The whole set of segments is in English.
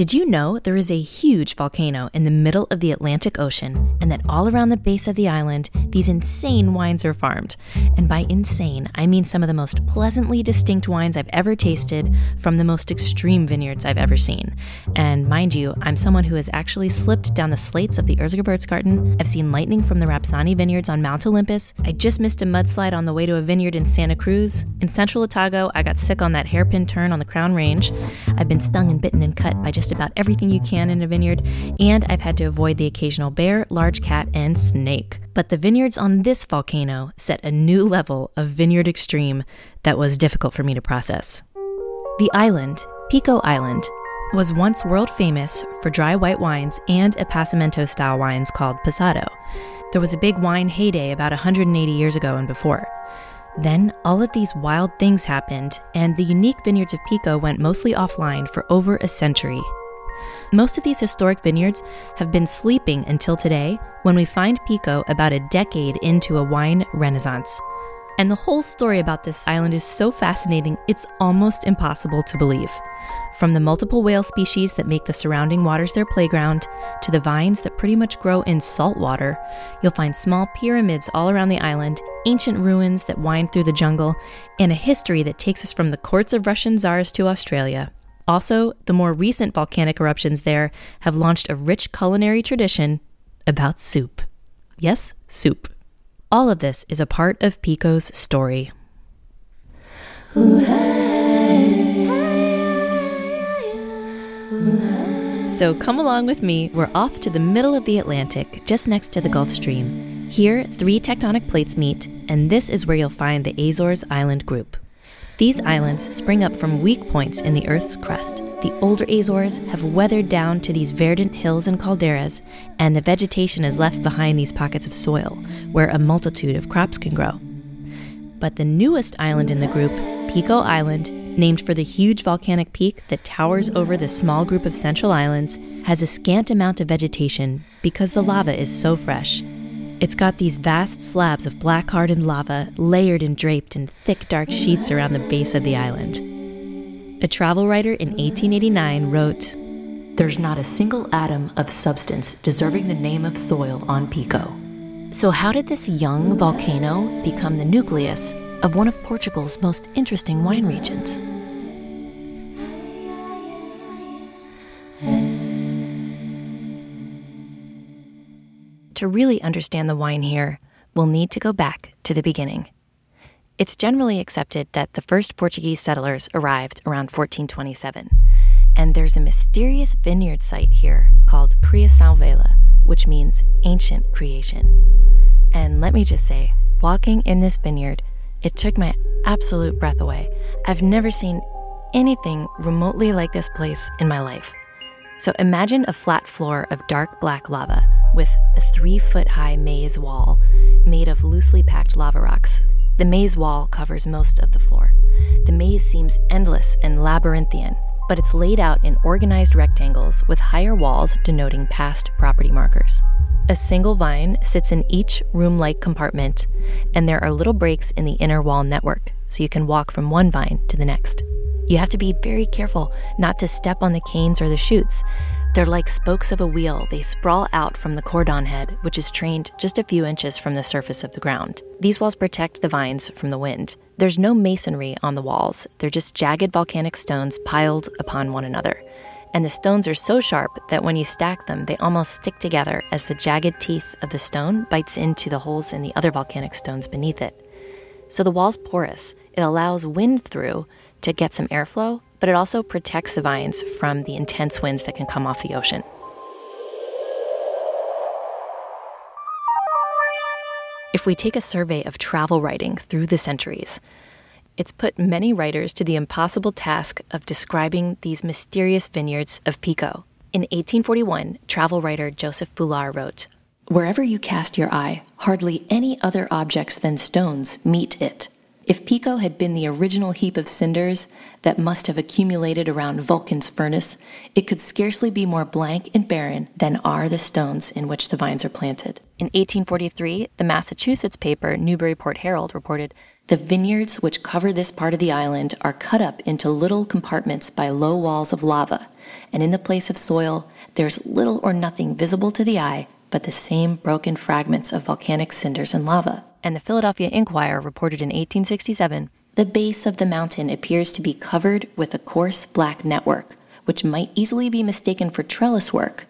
Did you know there is a huge volcano in the middle of the Atlantic Ocean and that all around the base of the island, these insane wines are farmed? And by insane, I mean some of the most pleasantly distinct wines I've ever tasted from the most extreme vineyards I've ever seen. And mind you, I'm someone who has actually slipped down the slates of the Ürziger Würzgarten. I've seen lightning from the Rapsani vineyards on Mount Olympus. I just missed a mudslide on the way to a vineyard in Santa Cruz. In central Otago, I got sick on that hairpin turn on the Crown Range. I've been stung and bitten and cut by just about everything you can in a vineyard, and I've had to avoid the occasional bear, large cat, and snake. But the vineyards on this volcano set a new level of vineyard extreme that was difficult for me to process. The island, Pico Island, was once world famous for dry white wines and Appassimento style wines called Passado. There was a big wine heyday about 180 years ago and before. Then all of these wild things happened, and the unique vineyards of Pico went mostly offline for over a century. Most of these historic vineyards have been sleeping until today when we find Pico about a decade into a wine renaissance. And the whole story about this island is so fascinating, it's almost impossible to believe. From the multiple whale species that make the surrounding waters their playground, to the vines that pretty much grow in salt water, you'll find small pyramids all around the island, ancient ruins that wind through the jungle, and a history that takes us from the courts of Russian czars to Australia. Also, the more recent volcanic eruptions there have launched a rich culinary tradition about soup. Yes, soup. All of this is a part of Pico's story. So come along with me. We're off to the middle of the Atlantic, just next to the Gulf Stream. Here, three tectonic plates meet, and this is where you'll find the Azores Island Group. These islands spring up from weak points in the Earth's crust. The older Azores have weathered down to these verdant hills and calderas, and the vegetation is left behind these pockets of soil, where a multitude of crops can grow. But the newest island in the group, Pico Island, named for the huge volcanic peak that towers over the small group of central islands, has a scant amount of vegetation because the lava is so fresh. It's got these vast slabs of black hardened lava layered and draped in thick dark sheets around the base of the island. A travel writer in 1889 wrote There's not a single atom of substance deserving the name of soil on Pico. So, how did this young volcano become the nucleus of one of Portugal's most interesting wine regions? To really understand the wine here, we'll need to go back to the beginning. It's generally accepted that the first Portuguese settlers arrived around 1427, and there's a mysterious vineyard site here called Criação Velha, which means ancient creation. And let me just say, walking in this vineyard, it took my absolute breath away. I've never seen anything remotely like this place in my life. So imagine a flat floor of dark black lava with a three foot high maze wall made of loosely packed lava rocks. The maze wall covers most of the floor. The maze seems endless and labyrinthian, but it's laid out in organized rectangles with higher walls denoting past property markers. A single vine sits in each room like compartment, and there are little breaks in the inner wall network, so you can walk from one vine to the next. You have to be very careful not to step on the canes or the shoots. They're like spokes of a wheel. They sprawl out from the cordon head, which is trained just a few inches from the surface of the ground. These walls protect the vines from the wind. There's no masonry on the walls, they're just jagged volcanic stones piled upon one another. And the stones are so sharp that when you stack them, they almost stick together as the jagged teeth of the stone bites into the holes in the other volcanic stones beneath it. So the wall's porous. It allows wind through to get some airflow, but it also protects the vines from the intense winds that can come off the ocean. If we take a survey of travel writing through the centuries, it's put many writers to the impossible task of describing these mysterious vineyards of Pico. In 1841, travel writer Joseph Bullar wrote Wherever you cast your eye, hardly any other objects than stones meet it. If Pico had been the original heap of cinders that must have accumulated around Vulcan's furnace, it could scarcely be more blank and barren than are the stones in which the vines are planted. In 1843, the Massachusetts paper Newburyport Herald reported the vineyards which cover this part of the island are cut up into little compartments by low walls of lava, and in the place of soil, there's little or nothing visible to the eye but the same broken fragments of volcanic cinders and lava and the Philadelphia Inquirer reported in 1867 the base of the mountain appears to be covered with a coarse black network, which might easily be mistaken for trellis work.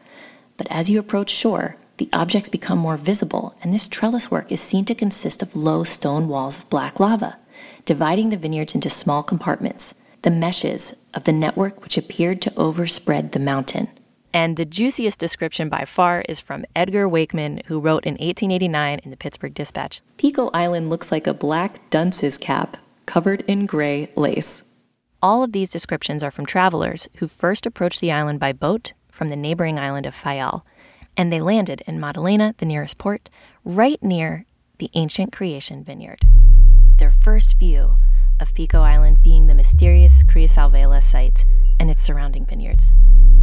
But as you approach shore, the objects become more visible, and this trellis work is seen to consist of low stone walls of black lava, dividing the vineyards into small compartments, the meshes of the network which appeared to overspread the mountain. And the juiciest description by far is from Edgar Wakeman, who wrote in 1889 in the Pittsburgh Dispatch Pico Island looks like a black dunce's cap covered in gray lace. All of these descriptions are from travelers who first approached the island by boat from the neighboring island of Fayal, and they landed in Madalena, the nearest port, right near the ancient creation vineyard. Their first view of Pico Island being the mysterious Criação Velha site and its surrounding vineyards.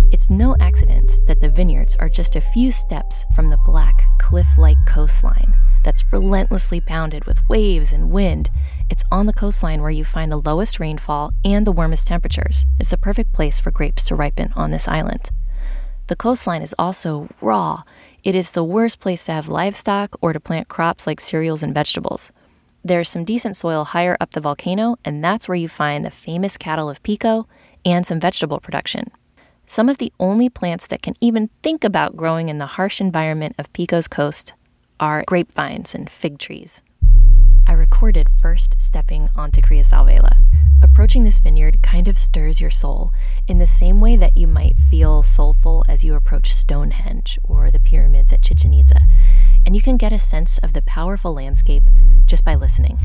It's no accident that the vineyards are just a few steps from the black, cliff like coastline that's relentlessly pounded with waves and wind. It's on the coastline where you find the lowest rainfall and the warmest temperatures. It's the perfect place for grapes to ripen on this island. The coastline is also raw. It is the worst place to have livestock or to plant crops like cereals and vegetables. There's some decent soil higher up the volcano, and that's where you find the famous cattle of Pico and some vegetable production. Some of the only plants that can even think about growing in the harsh environment of Pico's coast are grapevines and fig trees. I recorded first stepping onto Criação Velha. Approaching this vineyard kind of stirs your soul in the same way that you might feel soulful as you approach Stonehenge or the pyramids at Chichen Itza. And you can get a sense of the powerful landscape just by listening.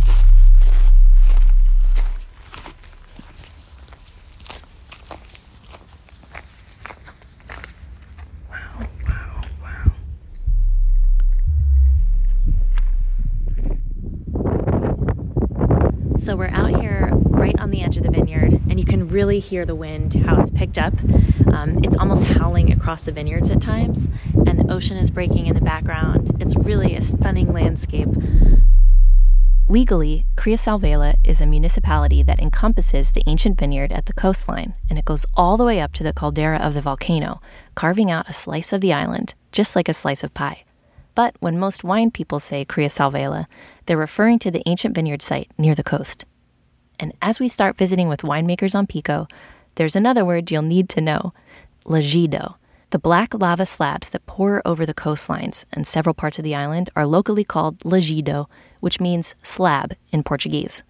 So we're out here right on the edge of the vineyard, and you can really hear the wind, how it's picked up. Um, it's almost howling across the vineyards at times, and the ocean is breaking in the background. It's really a stunning landscape. Legally, Criação Velha is a municipality that encompasses the ancient vineyard at the coastline, and it goes all the way up to the caldera of the volcano, carving out a slice of the island, just like a slice of pie. But when most wine people say Criação Velha, they're referring to the ancient vineyard site near the coast. And as we start visiting with winemakers on Pico, there's another word you'll need to know lajido. The black lava slabs that pour over the coastlines and several parts of the island are locally called lajido, which means slab in Portuguese.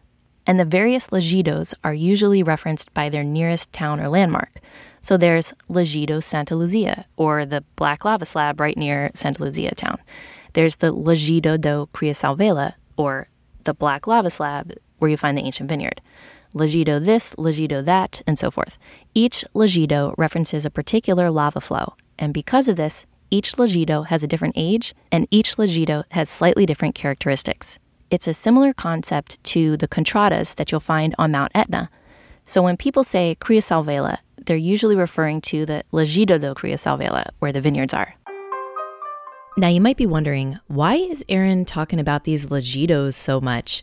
And the various lajidos are usually referenced by their nearest town or landmark. So there's Lajido Santa Luzia, or the black lava slab right near Santa Luzia town. There's the Lajido do Criação Velha, or the black lava slab where you find the ancient vineyard. Lajido this, Lajido that, and so forth. Each Lajido references a particular lava flow, and because of this, each Lajido has a different age, and each Lajido has slightly different characteristics. It's a similar concept to the contradas that you'll find on Mount Etna. So when people say Criação Velha, they're usually referring to the Lajido do Criação Velha, where the vineyards are. Now, you might be wondering, why is Erin talking about these Lajidos so much?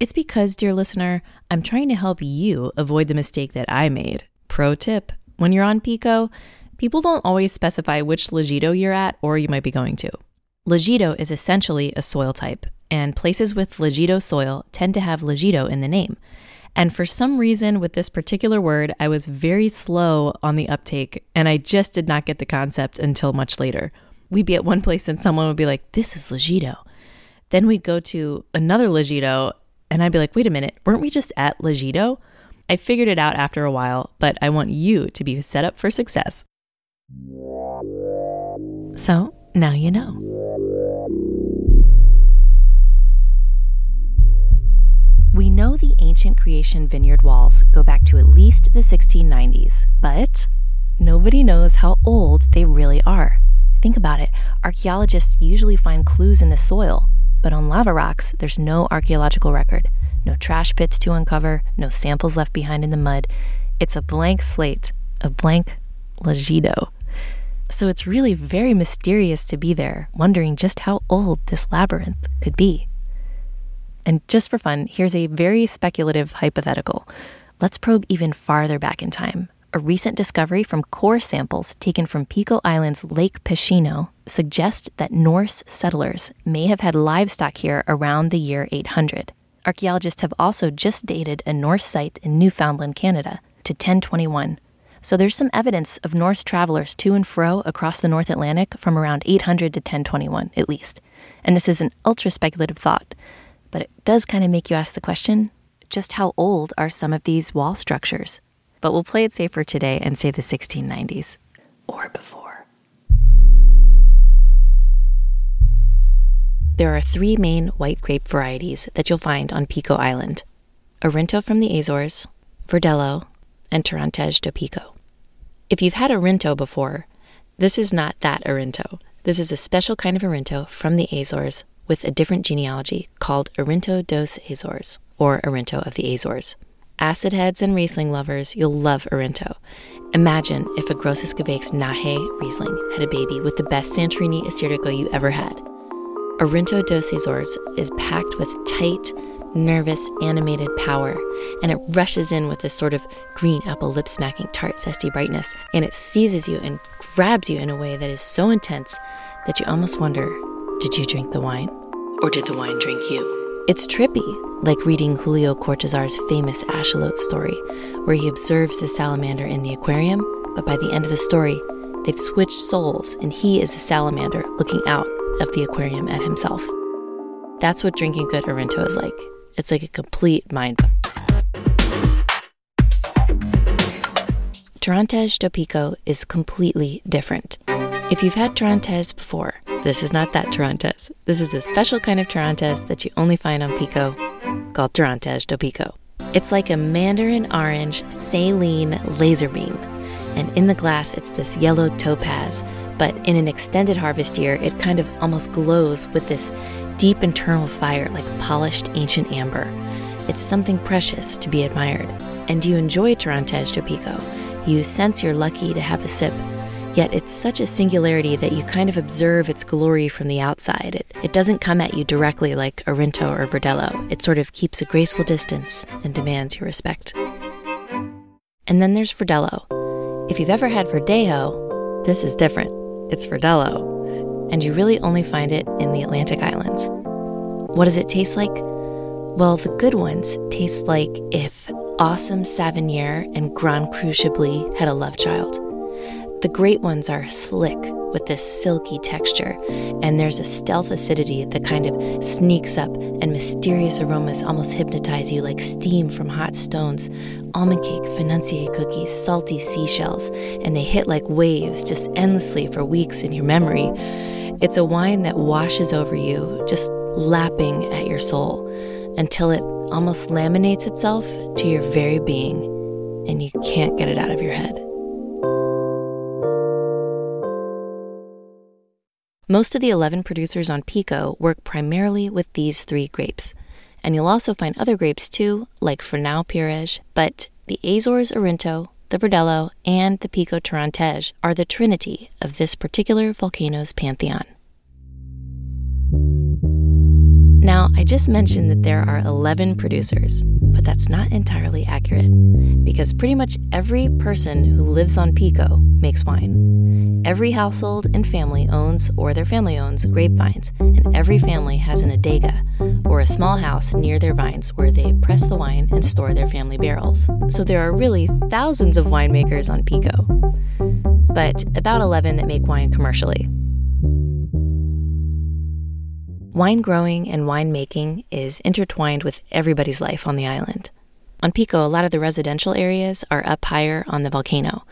It's because, dear listener, I'm trying to help you avoid the mistake that I made. Pro tip when you're on Pico, people don't always specify which Lajido you're at or you might be going to. Lajido is essentially a soil type, and places with Lajido soil tend to have Lajido in the name. And for some reason, with this particular word, I was very slow on the uptake, and I just did not get the concept until much later. We'd be at one place and someone would be like, This is Lajido. Then we'd go to another Lajido, and I'd be like, Wait a minute, weren't we just at Lajido? I figured it out after a while, but I want you to be set up for success. So now you know. Ancient creation vineyard walls go back to at least the 1690s, but nobody knows how old they really are. Think about it archaeologists usually find clues in the soil, but on lava rocks, there's no archaeological record, no trash pits to uncover, no samples left behind in the mud. It's a blank slate, a blank Lajido. So it's really very mysterious to be there, wondering just how old this labyrinth could be. And just for fun, here's a very speculative hypothetical. Let's probe even farther back in time. A recent discovery from core samples taken from Pico Island's Lake Peixinho suggests that Norse settlers may have had livestock here around the year 800. Archaeologists have also just dated a Norse site in Newfoundland, Canada, to 1021. So there's some evidence of Norse travelers to and fro across the North Atlantic from around 800 to 1021, at least. And this is an ultra speculative thought, but it does kind of make you ask the question just how old are some of these wall structures? But we'll play it safer today and say the 1690s or before. There are three main white grape varieties that you'll find on Pico Island Arinto from the Azores, Verdelho, and Terrantez do Pico. If you've had Arinto before, this is not that Arinto. This is a special kind of Arinto from the Azores with a different genealogy called Arinto dos Açores, or Arinto of the Azores. Acid heads and Riesling lovers, you'll love Arinto. Imagine if a Grosses Gewächs Nahe Riesling had a baby with the best Santorini Assyrtiko you ever had. Arinto dos Açores is packed with tight, nervous, animated power, and it rushes in with this sort of green apple lip smacking tart zesty brightness, and it seizes you and grabs you in a way that is so intense that you almost wonder did you drink the wine? Or did the wine drink you? It's trippy, like reading Julio Cortazar's famous Axolotl story, where he observes the salamander in the aquarium, but by the end of the story, they've switched souls and he is a salamander looking out of the aquarium at himself. That's what drinking good Arinto is like. It's like a complete mind. Terrantez do Pico is completely different. If you've had Terrantez before, this is not that Terrantez. This is a special kind of Terrantez that you only find on Pico called Terrantez do Pico. It's like a mandarin orange saline laser beam. And in the glass, it's this yellow topaz. But in an extended harvest year, it kind of almost glows with this deep internal fire like polished ancient amber. It's something precious to be admired. And you enjoy Terrantez do Pico. You sense you're lucky to have a sip Yet it's such a singularity that you kind of observe its glory from the outside. It, it doesn't come at you directly like Arinto or Verdelho. It sort of keeps a graceful distance and demands your respect. And then there's Verdelho. If you've ever had Verdejo, this is different. It's Verdelho. And you really only find it in the Atlantic Islands. What does it taste like? Well, the good ones taste like if Awesome Savennières and Grand Cru Chablis had a love child. The great ones are slick with this silky texture, and there's a stealth acidity that kind of sneaks up, and mysterious aromas almost hypnotize you like steam from hot stones. Almond cake, financier cookies, salty seashells, and they hit like waves just endlessly for weeks in your memory. It's a wine that washes over you, just lapping at your soul, until it almost laminates itself to your very being, and you can't get it out of your head. Most of the 11 producers on Pico work primarily with these three grapes. And you'll also find other grapes too, like Fernão Pires, but the Azores Arinto, the Verdelho, and the Pico Terrantez are the trinity of this particular volcano's pantheon. Now, I just mentioned that there are 11 producers, but that's not entirely accurate because pretty much every person who lives on Pico makes wine. Every household and family owns or their family owns grapevines, and every family has an adega, or a small house near their vines where they press the wine and store their family barrels. So there are really thousands of winemakers on Pico, but about 11 that make wine commercially. Wine growing and winemaking is intertwined with everybody's life on the island. On Pico, a lot of the residential areas are up higher on the volcano,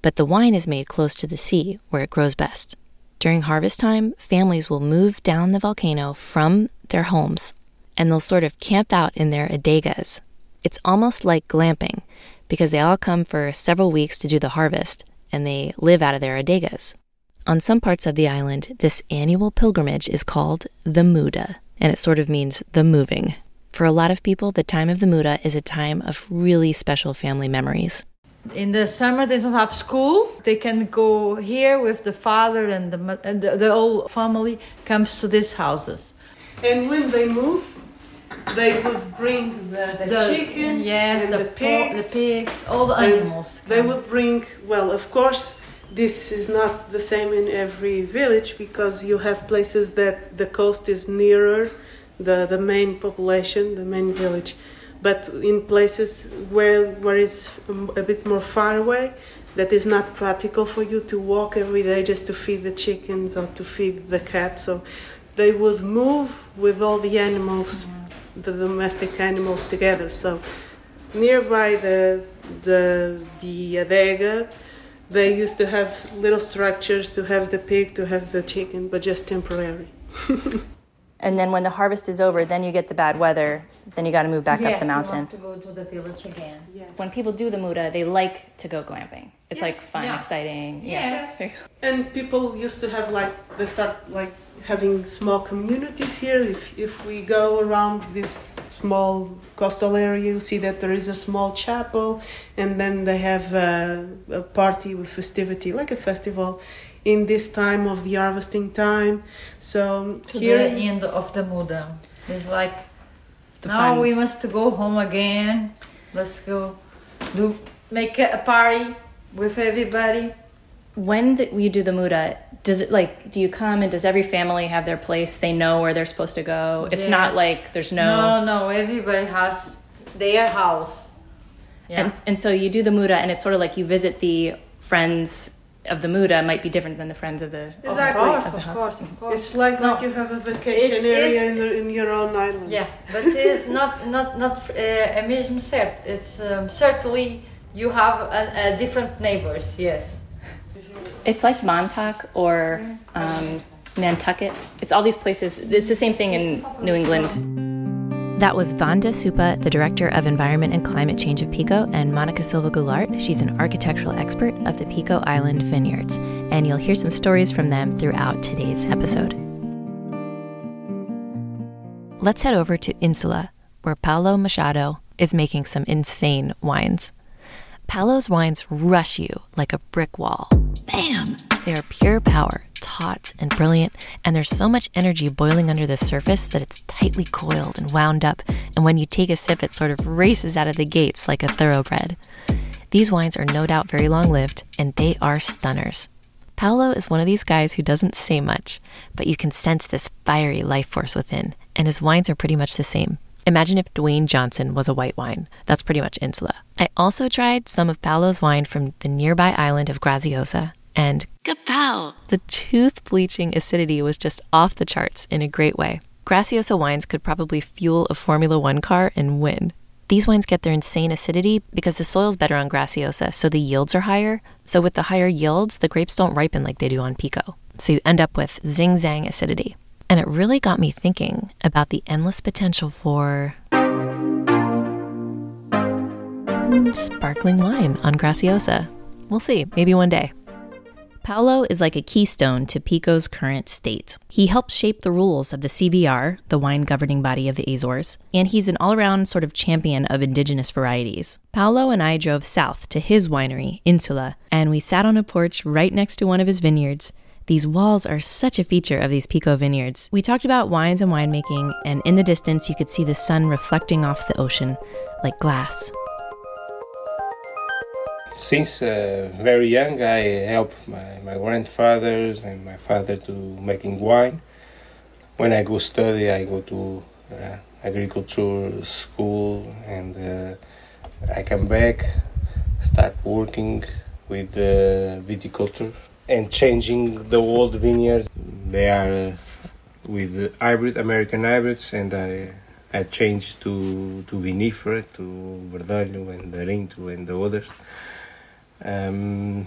but the wine is made close to the sea where it grows best. During harvest time, families will move down the volcano from their homes and they'll sort of camp out in their adegas. It's almost like glamping because they all come for several weeks to do the harvest and they live out of their adegas. On some parts of the island, this annual pilgrimage is called the Muda, and it sort of means the moving. For a lot of people, the time of the Muda is a time of really special family memories. In the summer, they don't have school. They can go here with the father and the and the, the whole family comes to these houses. And when they move, they would bring the, the, the chicken, yes, and the, the pigs, the pigs, all the animals. They would bring well, of course this is not the same in every village because you have places that the coast is nearer the, the main population, the main village. But in places where, where it's a bit more far away, that is not practical for you to walk every day just to feed the chickens or to feed the cats. So they would move with all the animals, the domestic animals together. So nearby the the the adega, they used to have little structures to have the pig, to have the chicken, but just temporary. and then when the harvest is over, then you get the bad weather. Then you got to move back yes, up the mountain. to go to the village again. Yes. When people do the muda, they like to go glamping. It's yes. like fun, yeah. exciting. Yes. Yeah. And people used to have like they start like having small communities here. If if we go around this small coastal area, you see that there is a small chapel, and then they have a, a party with festivity, like a festival, in this time of the harvesting time. So to here, the end of the muda, it's like The now fun. we must go home again. Let's go do make a party with everybody. When the, you do the muda, does it like do you come and does every family have their place? They know where they're supposed to go. It's not like there's No, no, no, everybody has their house. Yeah. And and so you do the muda, and it's sort of like you visit the friends of the muda might be different than the friends of the. Exactly. Of course, Of the of course, of course. it's like No. like you have a vacation It's- area it's- in, the, in your own island. Yeah, but it's not not not uh, a mesmo certo. It's um, certainly you have a, a different neighbors. Yes. It's like Montauk or um, Nantucket. It's all these places. It's the same thing in New England. That was Vanda Supa, the Director of Environment and Climate Change of Pico, and Monica Silva Goulart. She's an architectural expert of the Pico Island Vineyards. And you'll hear some stories from them throughout today's episode. Let's head over to Insula, where Paulo Machado is making some insane wines. Paulo's wines rush you like a brick wall. Bam! They are pure power, taut and brilliant, and there's so much energy boiling under the surface that it's tightly coiled and wound up, and when you take a sip, it sort of races out of the gates like a thoroughbred. These wines are no doubt very long lived, and they are stunners. Paulo is one of these guys who doesn't say much, but you can sense this fiery life force within, and his wines are pretty much the same. Imagine if Dwayne Johnson was a white wine. That's pretty much Insula. I also tried some of Paulo's wine from the nearby island of Graciosa, and kapow! The tooth bleaching acidity was just off the charts in a great way. Graciosa wines could probably fuel a Formula One car and win. These wines get their insane acidity because the soil's better on Graciosa, so the yields are higher. So, with the higher yields, the grapes don't ripen like they do on Pico. So, you end up with zing zang acidity. And it really got me thinking about the endless potential for sparkling wine on Graciosa. We'll see, maybe one day. Paulo is like a keystone to Pico's current state. He helps shape the rules of the CVR, the wine governing body of the Azores, and he's an all around sort of champion of indigenous varieties. Paulo and I drove south to his winery, Insula, and we sat on a porch right next to one of his vineyards. These walls are such a feature of these Pico vineyards. We talked about wines and winemaking, and in the distance, you could see the sun reflecting off the ocean like glass. Since uh, very young, I help my, my grandfathers and my father to making wine. When I go study, I go to uh, agriculture school, and uh, I come back, start working with uh, viticulture and changing the old vineyards. They are uh, with hybrid American hybrids, and I I changed to to vinifera, to Verdelho and Arinto and the others. Um,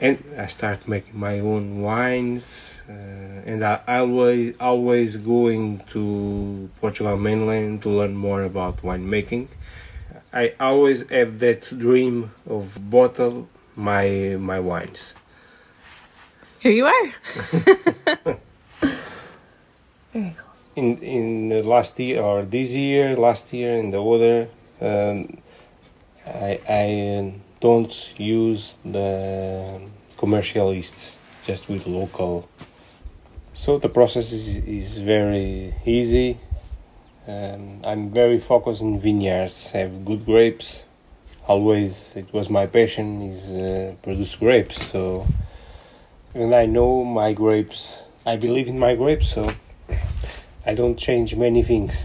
and I start making my own wines, uh, and I always always going to Portugal mainland to learn more about winemaking. I always have that dream of bottle my my wines. Here you are. Very cool. In in the last year or this year, last year, and the other, um, I I don't use the commercial yeasts, just with local. So the process is is very easy. Um, I'm very focused in vineyards. have good grapes. Always, it was my passion is uh, produce grapes. So and I know my grapes. I believe in my grapes, so I don't change many things.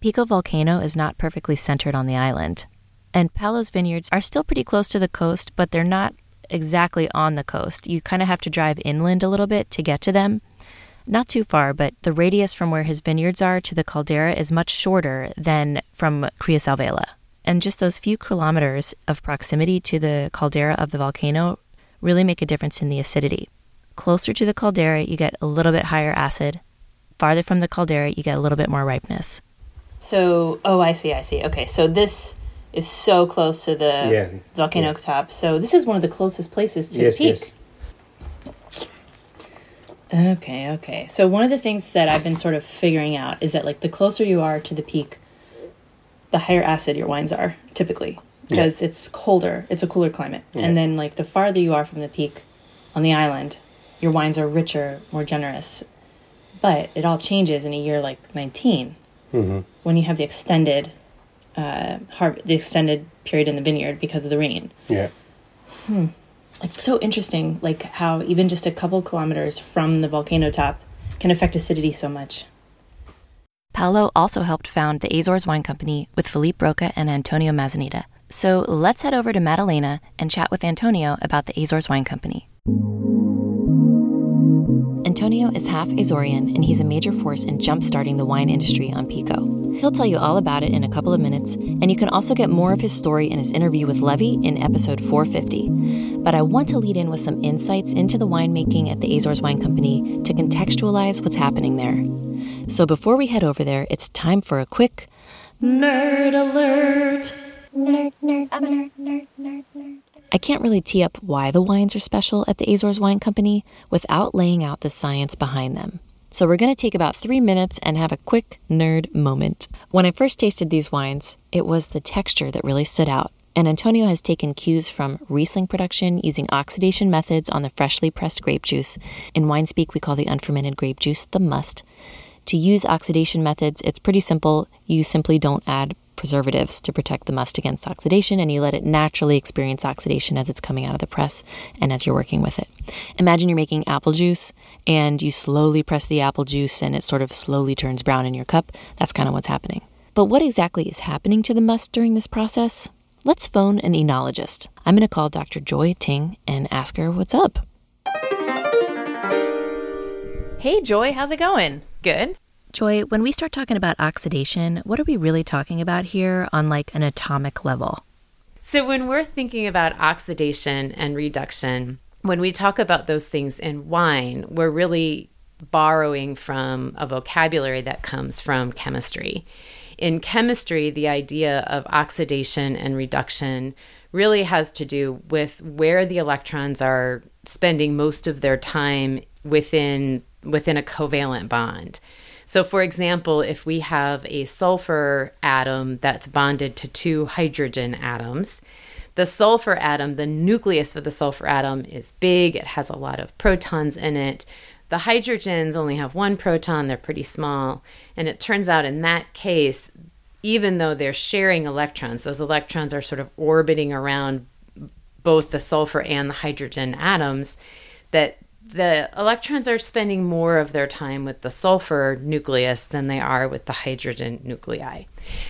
Pico Volcano is not perfectly centered on the island, and Paulo's vineyards are still pretty close to the coast, but they're not exactly on the coast. You kind of have to drive inland a little bit to get to them. Not too far, but the radius from where his vineyards are to the caldera is much shorter than from Criação Velha. And just those few kilometers of proximity to the caldera of the volcano really make a difference in the acidity. Closer to the caldera, you get a little bit higher acid. Farther from the caldera, you get a little bit more ripeness. So, oh, I see, I see. Okay, so this is so close to the Yeah, volcano yeah. top. So this is one of the closest places to yes, the peak. yes. Okay, okay. So one of the things that I've been sort of figuring out is that like the closer you are to the peak, the higher acid your wines are typically because it's colder. It's a cooler climate. Yeah. And then like the farther you are from the peak on the island, your wines are richer, more generous. But it all changes in a year like 19 Mhm. when you have the extended uh, har- the extended period in the vineyard because of the rain Yeah. it's so interesting like how even just a couple kilometers from the volcano top can affect acidity so much Paulo also helped found the Azores Wine Company with Filipe Rocha and Antonio Maçanita. So let's head over to Madalena and chat with Antonio about the Azores Wine Company. Antonio is half Azorian and he's a major force in jump-starting the wine industry on Pico. He'll tell you all about it in a couple of minutes, and you can also get more of his story in his interview with Levi in episode 450. But I want to lead in with some insights into the winemaking at the Azores Wine Company to contextualize what's happening there. So before we head over there, it's time for a quick nerd alert. Nerd, nerd, I'm a nerd, nerd, nerd, nerd. I can't really tee up why the wines are special at the Azores Wine Company without laying out the science behind them. So we're going to take about three minutes and have a quick nerd moment. When I first tasted these wines, it was the texture that really stood out. And Antonio has taken cues from Riesling production using oxidation methods on the freshly pressed grape juice. In wine speak, we call the unfermented grape juice the must. To use oxidation methods, it's pretty simple. You simply don't add preservatives to protect the must against oxidation, and you let it naturally experience oxidation as it's coming out of the press and as you're working with it. Imagine you're making apple juice and you slowly press the apple juice and it sort of slowly turns brown in your cup. That's kind of what's happening. But what exactly is happening to the must during this process? Let's phone an enologist. I'm going to call Dr. Joy Ting and ask her what's up. Hey, Joy, how's it going? Good. Joy, when we start talking about oxidation, what are we really talking about here on like an atomic level? So, when we're thinking about oxidation and reduction, when we talk about those things in wine, we're really borrowing from a vocabulary that comes from chemistry. In chemistry, the idea of oxidation and reduction really has to do with where the electrons are spending most of their time within within a covalent bond. So, for example, if we have a sulfur atom that's bonded to two hydrogen atoms, the sulfur atom, the nucleus of the sulfur atom is big, it has a lot of protons in it. The hydrogens only have one proton, they're pretty small. And it turns out in that case, even though they're sharing electrons, those electrons are sort of orbiting around both the sulfur and the hydrogen atoms, that the electrons are spending more of their time with the sulfur nucleus than they are with the hydrogen nuclei.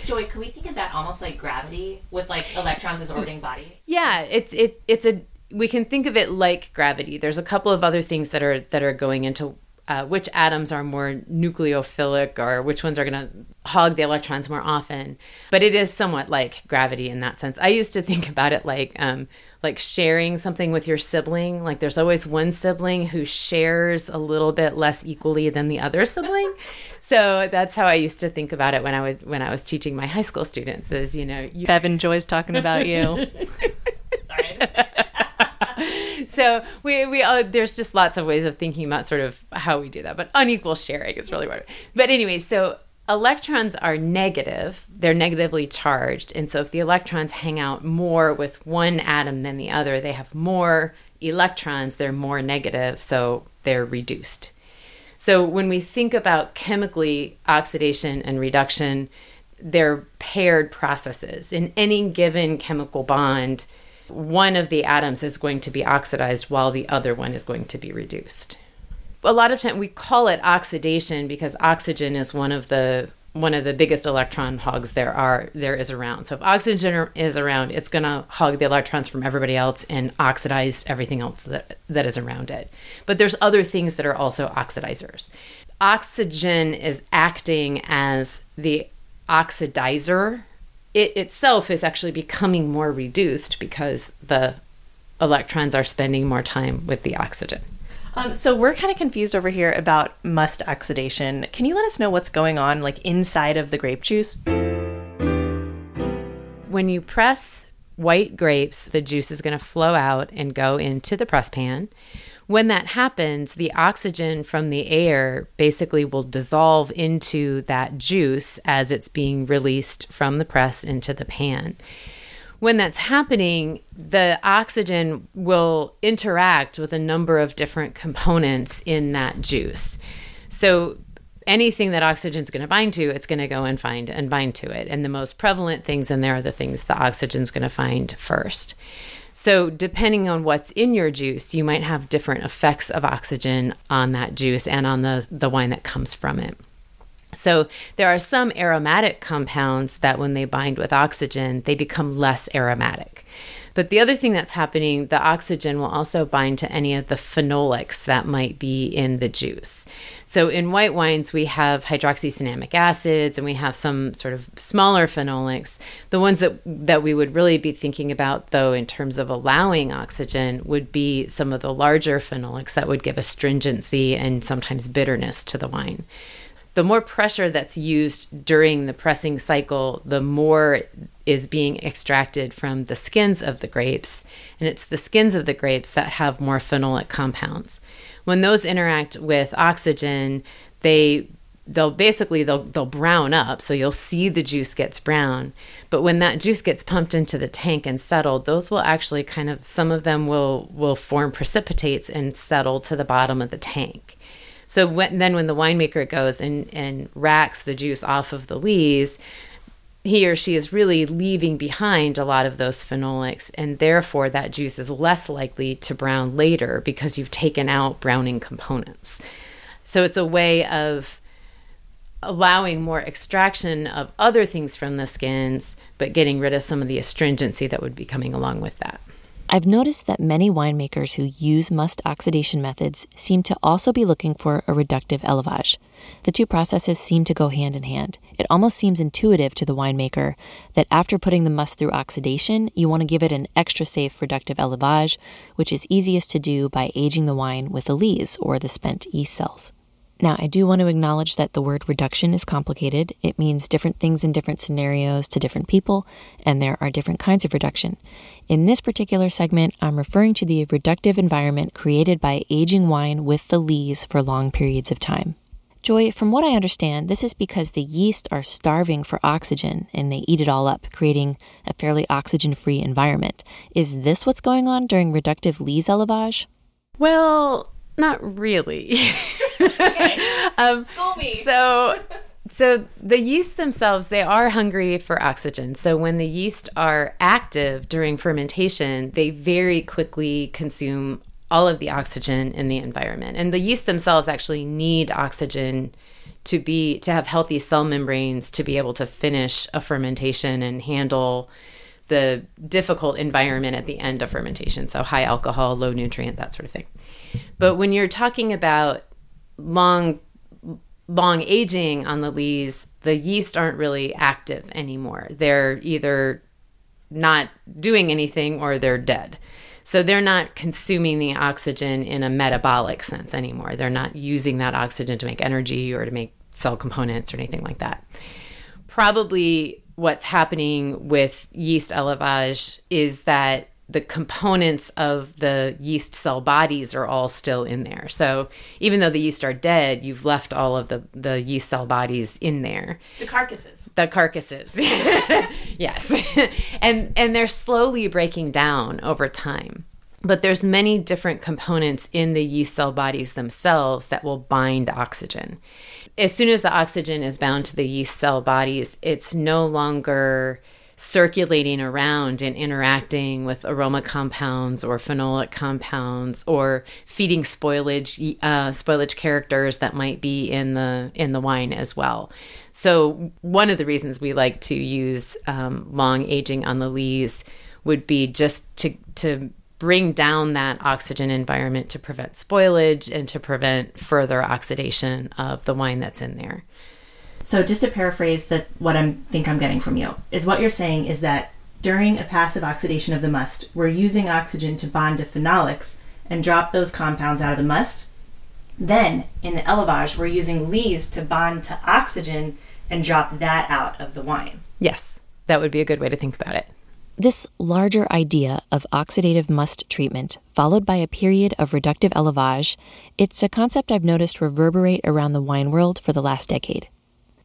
Joy, can we think of that almost like gravity with like electrons as orbiting bodies? Yeah, it's it it's a we can think of it like gravity. There's a couple of other things that are that are going into uh, which atoms are more nucleophilic or which ones are going to hog the electrons more often. But it is somewhat like gravity in that sense. I used to think about it like um, like sharing something with your sibling. Like there's always one sibling who shares a little bit less equally than the other sibling. so that's how I used to think about it when I was when I was teaching my high school students. Is you know, you- Bevan Joy's talking about you. Sorry. so we we uh, there's just lots of ways of thinking about sort of how we do that, but unequal sharing is really what. But anyway, so electrons are negative; they're negatively charged, and so if the electrons hang out more with one atom than the other, they have more electrons. They're more negative, so they're reduced. So when we think about chemically oxidation and reduction, they're paired processes. In any given chemical bond, one of the atoms is going to be oxidized while the other one is going to be reduced. A lot of time we call it oxidation because oxygen is one of the one of the biggest electron hogs there are there is around. So if oxygen is around, it's going to hog the electrons from everybody else and oxidize everything else that that is around it. But there's other things that are also oxidizers. Oxygen is acting as the oxidizer it itself is actually becoming more reduced because the electrons are spending more time with the oxygen. Um, so we're kind of confused over here about must oxidation. Can you let us know what's going on, like inside of the grape juice? When you press white grapes, the juice is going to flow out and go into the press pan. When that happens, the oxygen from the air basically will dissolve into that juice as it's being released from the press into the pan. When that's happening, the oxygen will interact with a number of different components in that juice. So anything that oxygen is going to bind to, it's going to go and find and bind to it. And the most prevalent things in there are the things the oxygen's going to find first. So, depending on what's in your juice, you might have different effects of oxygen on that juice and on the, the wine that comes from it. So, there are some aromatic compounds that when they bind with oxygen, they become less aromatic. But the other thing that's happening, the oxygen will also bind to any of the phenolics that might be in the juice. So in white wines, we have hydroxycinnamic acids and we have some sort of smaller phenolics. The ones that, that we would really be thinking about, though, in terms of allowing oxygen, would be some of the larger phenolics that would give astringency and sometimes bitterness to the wine the more pressure that's used during the pressing cycle, the more is being extracted from the skins of the grapes. And it's the skins of the grapes that have more phenolic compounds. When those interact with oxygen, they they'll basically they'll they'll brown up so you'll see the juice gets brown but when that juice gets pumped into the tank and settled those will actually kind of some of them will will form precipitates and settle to the bottom of the tank so when, then when the winemaker goes and, and racks the juice off of the lees, he or she is really leaving behind a lot of those phenolics, and therefore that juice is less likely to brown later because you've taken out browning components. So it's a way of allowing more extraction of other things from the skins, but getting rid of some of the astringency that would be coming along with that. I've noticed that many winemakers who use must oxidation methods seem to also be looking for a reductive élevage. The two processes seem to go hand in hand. It almost seems intuitive to the winemaker that after putting the must through oxidation, you want to give it an extra safe reductive élevage, which is easiest to do by aging the wine with the lees or the spent yeast cells. Now, I do want to acknowledge that the word reduction is complicated. It means different things in different scenarios to different people, and there are different kinds of reduction. In this particular segment, I'm referring to the reductive environment created by aging wine with the lees for long periods of time. Joy, from what I understand, this is because the yeast are starving for oxygen and they eat it all up, creating a fairly oxygen free environment. Is this what's going on during reductive lees élevage? Well, not really. um, School me. so so the yeast themselves they are hungry for oxygen. So when the yeast are active during fermentation they very quickly consume all of the oxygen in the environment. And the yeast themselves actually need oxygen to be to have healthy cell membranes to be able to finish a fermentation and handle the difficult environment at the end of fermentation. So high alcohol low nutrient that sort of thing but when you're talking about long long aging on the lees, the yeast aren't really active anymore. They're either not doing anything or they're dead. So they're not consuming the oxygen in a metabolic sense anymore. They're not using that oxygen to make energy or to make cell components or anything like that. Probably what's happening with yeast élevage is that the components of the yeast cell bodies are all still in there. So even though the yeast are dead, you've left all of the, the yeast cell bodies in there. The carcasses. The carcasses. yes. and and they're slowly breaking down over time. But there's many different components in the yeast cell bodies themselves that will bind oxygen. As soon as the oxygen is bound to the yeast cell bodies, it's no longer circulating around and interacting with aroma compounds or phenolic compounds or feeding spoilage uh, spoilage characters that might be in the in the wine as well. So one of the reasons we like to use um, long aging on the lees would be just to to bring down that oxygen environment to prevent spoilage and to prevent further oxidation of the wine that's in there. So just to paraphrase that what I think I'm getting from you is what you're saying is that during a passive oxidation of the must, we're using oxygen to bond to phenolics and drop those compounds out of the must. Then in the élevage, we're using lees to bond to oxygen and drop that out of the wine. Yes, that would be a good way to think about it. This larger idea of oxidative must treatment, followed by a period of reductive élevage, it's a concept I've noticed reverberate around the wine world for the last decade.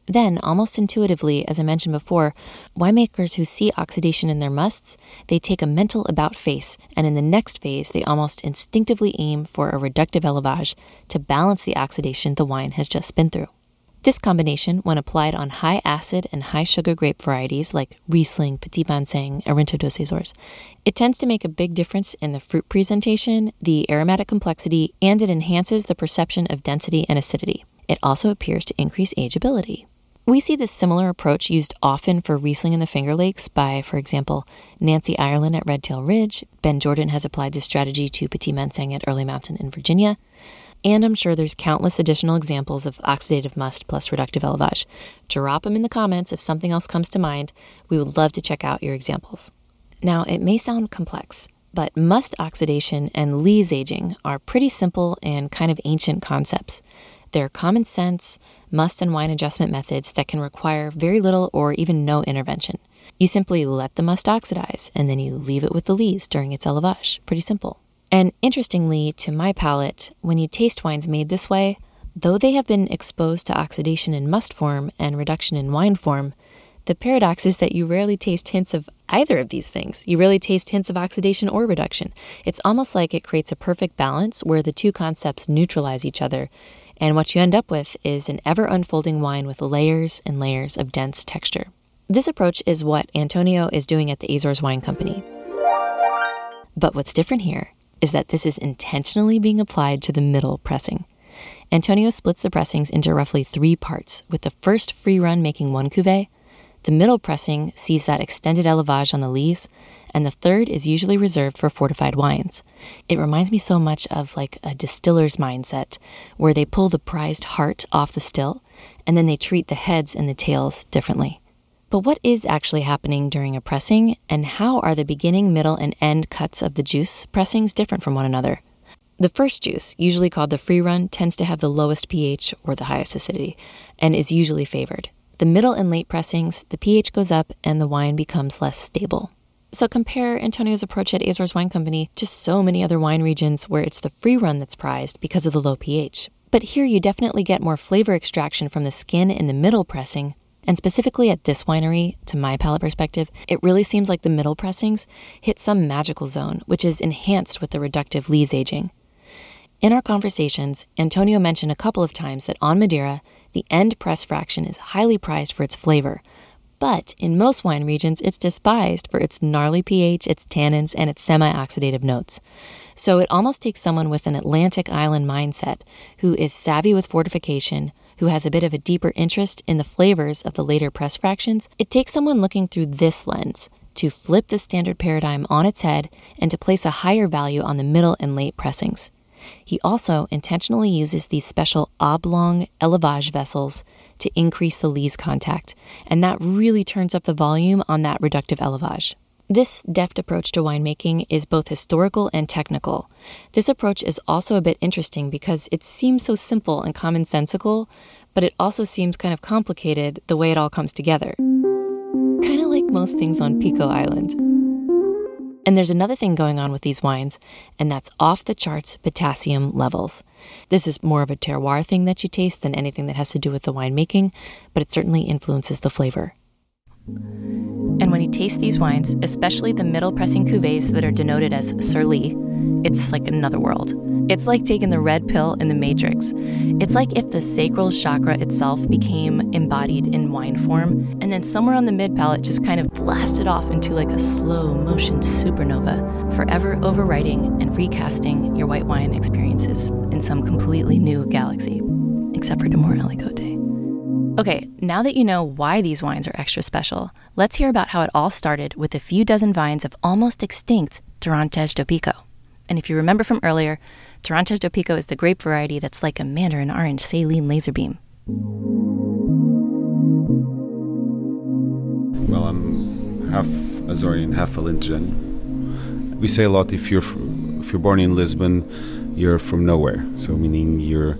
Then, almost intuitively, as I mentioned before, winemakers who see oxidation in their musts, they take a mental about face, and in the next phase, they almost instinctively aim for a reductive élevage to balance the oxidation the wine has just been through. This combination, when applied on high acid and high sugar grape varieties like Riesling, Petit Manseng, Arinto dos Açores, it tends to make a big difference in the fruit presentation, the aromatic complexity, and it enhances the perception of density and acidity. It also appears to increase ageability. We see this similar approach used often for Riesling in the Finger Lakes by, for example, Nancy Ireland at Red Tail Ridge. Ben Jordan has applied this strategy to Petit Manseng at Early Mountain in Virginia. And I'm sure there's countless additional examples of oxidative must plus reductive élevage. Drop them in the comments if something else comes to mind. We would love to check out your examples. Now, it may sound complex, but must oxidation and lees aging are pretty simple and kind of ancient concepts. They're common sense, must and wine adjustment methods that can require very little or even no intervention. You simply let the must oxidize and then you leave it with the lees during its élevage. Pretty simple. And interestingly, to my palate, when you taste wines made this way, though they have been exposed to oxidation in must form and reduction in wine form, the paradox is that you rarely taste hints of either of these things. You rarely taste hints of oxidation or reduction. It's almost like it creates a perfect balance where the two concepts neutralize each other and what you end up with is an ever unfolding wine with layers and layers of dense texture. This approach is what Antonio is doing at the Azores Wine Company. But what's different here is that this is intentionally being applied to the middle pressing. Antonio splits the pressings into roughly three parts, with the first free run making one cuvee, the middle pressing sees that extended élevage on the lees, and the third is usually reserved for fortified wines. It reminds me so much of like a distiller's mindset, where they pull the prized heart off the still, and then they treat the heads and the tails differently. But what is actually happening during a pressing, and how are the beginning, middle, and end cuts of the juice pressings different from one another? The first juice, usually called the free run, tends to have the lowest pH or the highest acidity and is usually favored. The middle and late pressings, the pH goes up and the wine becomes less stable. So compare Antonio's approach at Azores Wine Company to so many other wine regions where it's the free run that's prized because of the low pH. But here you definitely get more flavor extraction from the skin in the middle pressing. And specifically at this winery, to my palate perspective, it really seems like the middle pressings hit some magical zone, which is enhanced with the reductive lees aging. In our conversations, Antonio mentioned a couple of times that on Madeira, the end press fraction is highly prized for its flavor, but in most wine regions, it's despised for its gnarly pH, its tannins, and its semi oxidative notes. So it almost takes someone with an Atlantic island mindset who is savvy with fortification, who has a bit of a deeper interest in the flavors of the later press fractions. It takes someone looking through this lens to flip the standard paradigm on its head and to place a higher value on the middle and late pressings. He also intentionally uses these special oblong élevage vessels to increase the lees contact, and that really turns up the volume on that reductive élevage. This deft approach to winemaking is both historical and technical. This approach is also a bit interesting because it seems so simple and commonsensical, but it also seems kind of complicated the way it all comes together. Kind of like most things on Pico Island. And there's another thing going on with these wines, and that's off the charts potassium levels. This is more of a terroir thing that you taste than anything that has to do with the winemaking, but it certainly influences the flavor. And when you taste these wines, especially the middle pressing cuvées that are denoted as Sur Lies, it's like another world. It's like taking the red pill in the Matrix. It's like if the sacral chakra itself became embodied in wine form, and then somewhere on the mid palate just kind of blasted off into like a slow motion supernova, forever overwriting and recasting your white wine experiences in some completely new galaxy, except for Demore oh, Alicote. Okay, now that you know why these wines are extra special, let's hear about how it all started with a few dozen vines of almost extinct Terrantez do Pico. And if you remember from earlier, Terrantez do Pico is the grape variety that's like a mandarin orange saline laser beam. Well, I'm half Azorian, half Alentejan. We say a lot if you're if you're born in Lisbon, you're from nowhere. So meaning you're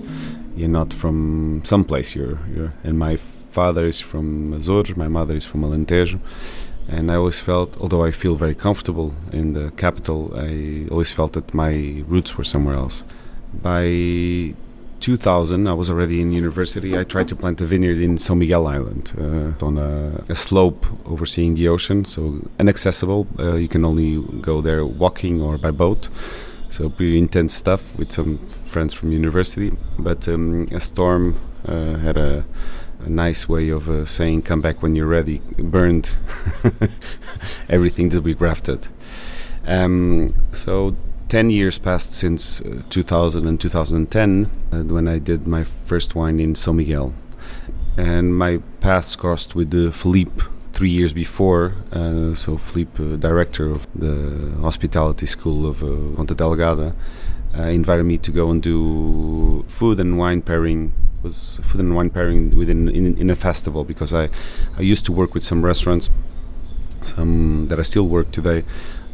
you're not from someplace. You're you're and my father is from Azores, my mother is from Alentejo, and I always felt, although I feel very comfortable in the capital, I always felt that my roots were somewhere else. By 2000, I was already in university. I tried to plant a vineyard in São Miguel Island uh, on a, a, slope overseeing the ocean, so inaccessible. Uh, you can only go there walking or by boat. So pretty intense stuff with some friends from university. But um, a storm uh, had a, a, nice way of uh, saying, "Come back when you're ready." Burned everything that we grafted. Um, so 10 years passed since uh, 2000 and 2010 uh, when I did my first wine in São Miguel. And my paths crossed with uh, Filipe three years before. Uh, so Filipe, uh, director of the hospitality school of uh, Ponta Delgada, invited me to go and do food and wine pairing was food and wine pairing within in, in a festival because I, I used to work with some restaurants some that I still work today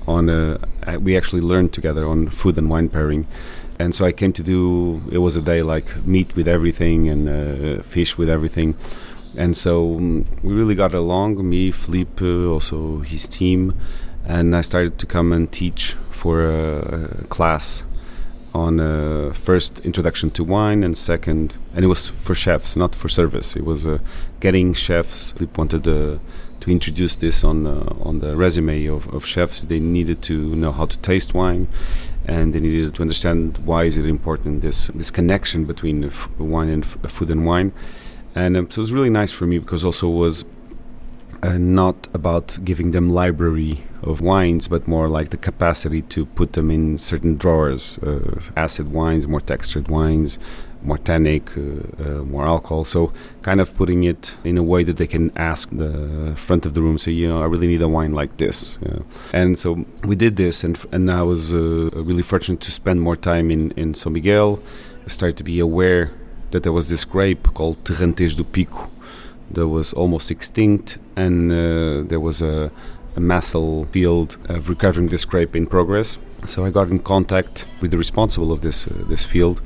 on a, we actually learned together on food and wine pairing. And so I came to do it was a day like meat with everything and uh, fish with everything. And so um, we really got along me Filipe also his team. And I started to come and teach for a, a class on uh, first introduction to wine and second and it was for chefs not for service it was uh, getting chefs Filipe wanted to to introduce this on uh, on the resume of, of chefs. They needed to know how to taste wine, and they needed to understand why is it important this this connection between wine and food and wine. And um, so it was really nice for me because also was uh, not about giving them library of wines, but more like the capacity to put them in certain drawers, uh, acid wines, more textured wines, more tannic, uh, uh, more alcohol. So kind of putting it in a way that they can ask the front of the room, say, you know, I really need a wine like this. And so we did this, and and I was uh, really fortunate to spend more time in in São Miguel. I started to be aware that there was this grape called Terrantez do Pico that was almost extinct, and uh, there was a a massive field of recovering this grape in progress. So I got in contact with the responsible of this uh, this field,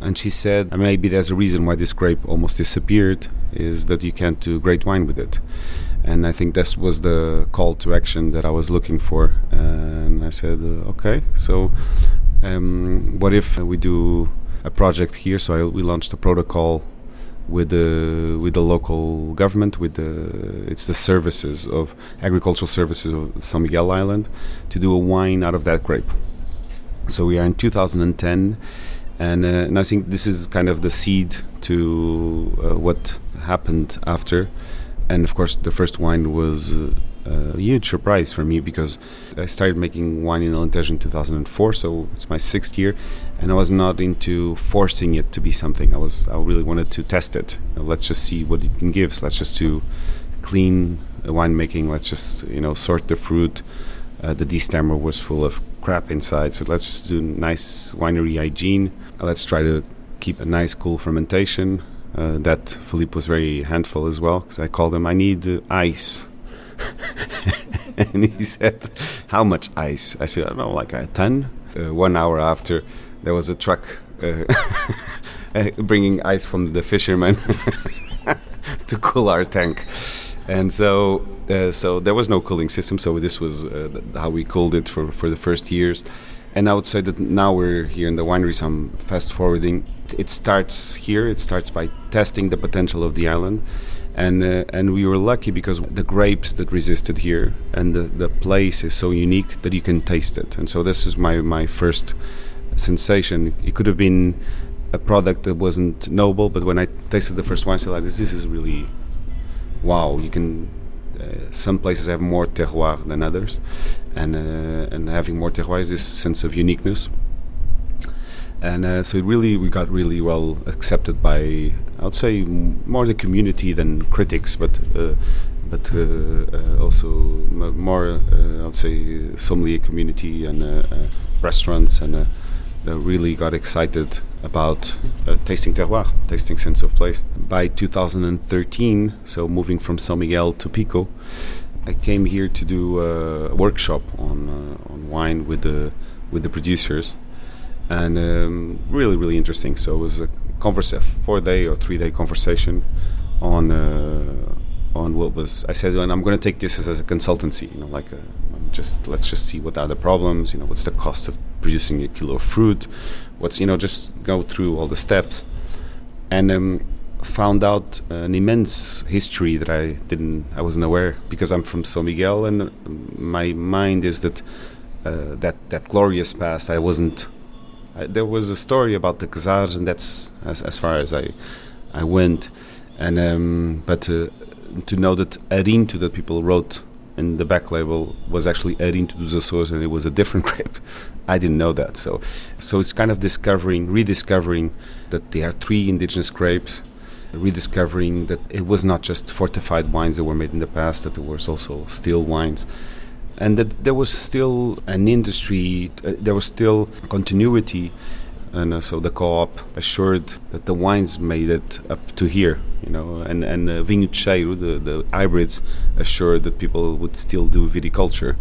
and she said maybe there's a reason why this grape almost disappeared is that you can't do great wine with it. And I think this was the call to action that I was looking for. And I said, uh, okay, so um, what if we do a project here? So I, we launched a protocol with the with the local government, with the it's the services of agricultural services of San Miguel Island, to do a wine out of that grape. So we are in 2010, and, uh, and I think this is kind of the seed to uh, what happened after. And of course, the first wine was uh, a huge surprise for me because I started making wine in Alentejo in 2004, so it's my sixth year, and I was not into forcing it to be something. I was I really wanted to test it. You know, let's just see what it can give. Let's just do clean winemaking. Let's just you know sort the fruit. Uh, the destemmer was full of crap inside, so let's just do nice winery hygiene. Let's try to keep a nice cool fermentation. Uh, that Filipe was very handful as well because I called him. I need uh, ice and he said, How much ice? I said, I don't know, like a ton. Uh, one hour after, there was a truck uh, uh bringing ice from the fishermen to cool our tank. And so, uh, so there was no cooling system. So this was uh, how we cooled it for, for the first years. And I would say that now we're here in the winery. So I'm fast forwarding. It starts here. It starts by testing the potential of the island and uh, and we were lucky because the grapes that resisted here and the, the place is so unique that you can taste it and so this is my my first sensation. It could have been a product that wasn't noble but when i tasted the first wine i said like this this is really wow you can uh, some places have more terroir than others and uh, and having more terroir is this sense of uniqueness. And uh, so it really we got really well accepted by I would say more the community than critics, but uh, but uh, uh also more I would say sommelier community and restaurants and that really got excited about tasting terroir, tasting sense of place. By 2013, so moving from San Miguel to Pico, I came here to do a workshop on on wine with the with the producers and um, really really interesting. So it was a converse, a four day or three day conversation on uh, on what was I said, and I'm going to take this as, as a consultancy. You know, like a, uh, just let's just see what are the problems. You know, what's the cost of producing a kilo of fruit? What's you know, just go through all the steps, and um, found out an immense history that I didn't, I wasn't aware because I'm from San Miguel, and my mind is that uh, that that glorious past I wasn't I, there was a story about the Czars, and that's as, as far as I I went. And um, but to, to know that Arinto that people wrote in the back label was actually Arinto dos Açores, and it was a different grape. I didn't know that. So so it's kind of discovering, rediscovering that there are three indigenous grapes. Rediscovering that it was not just fortified wines that were made in the past; that there was also still wines and that there was still an industry, uh, there was still continuity. And uh, so the co-op assured that the wines made it up to here, you know, and and uh, Vinho Cheiro, the the hybrids, assured that people would still do viticulture.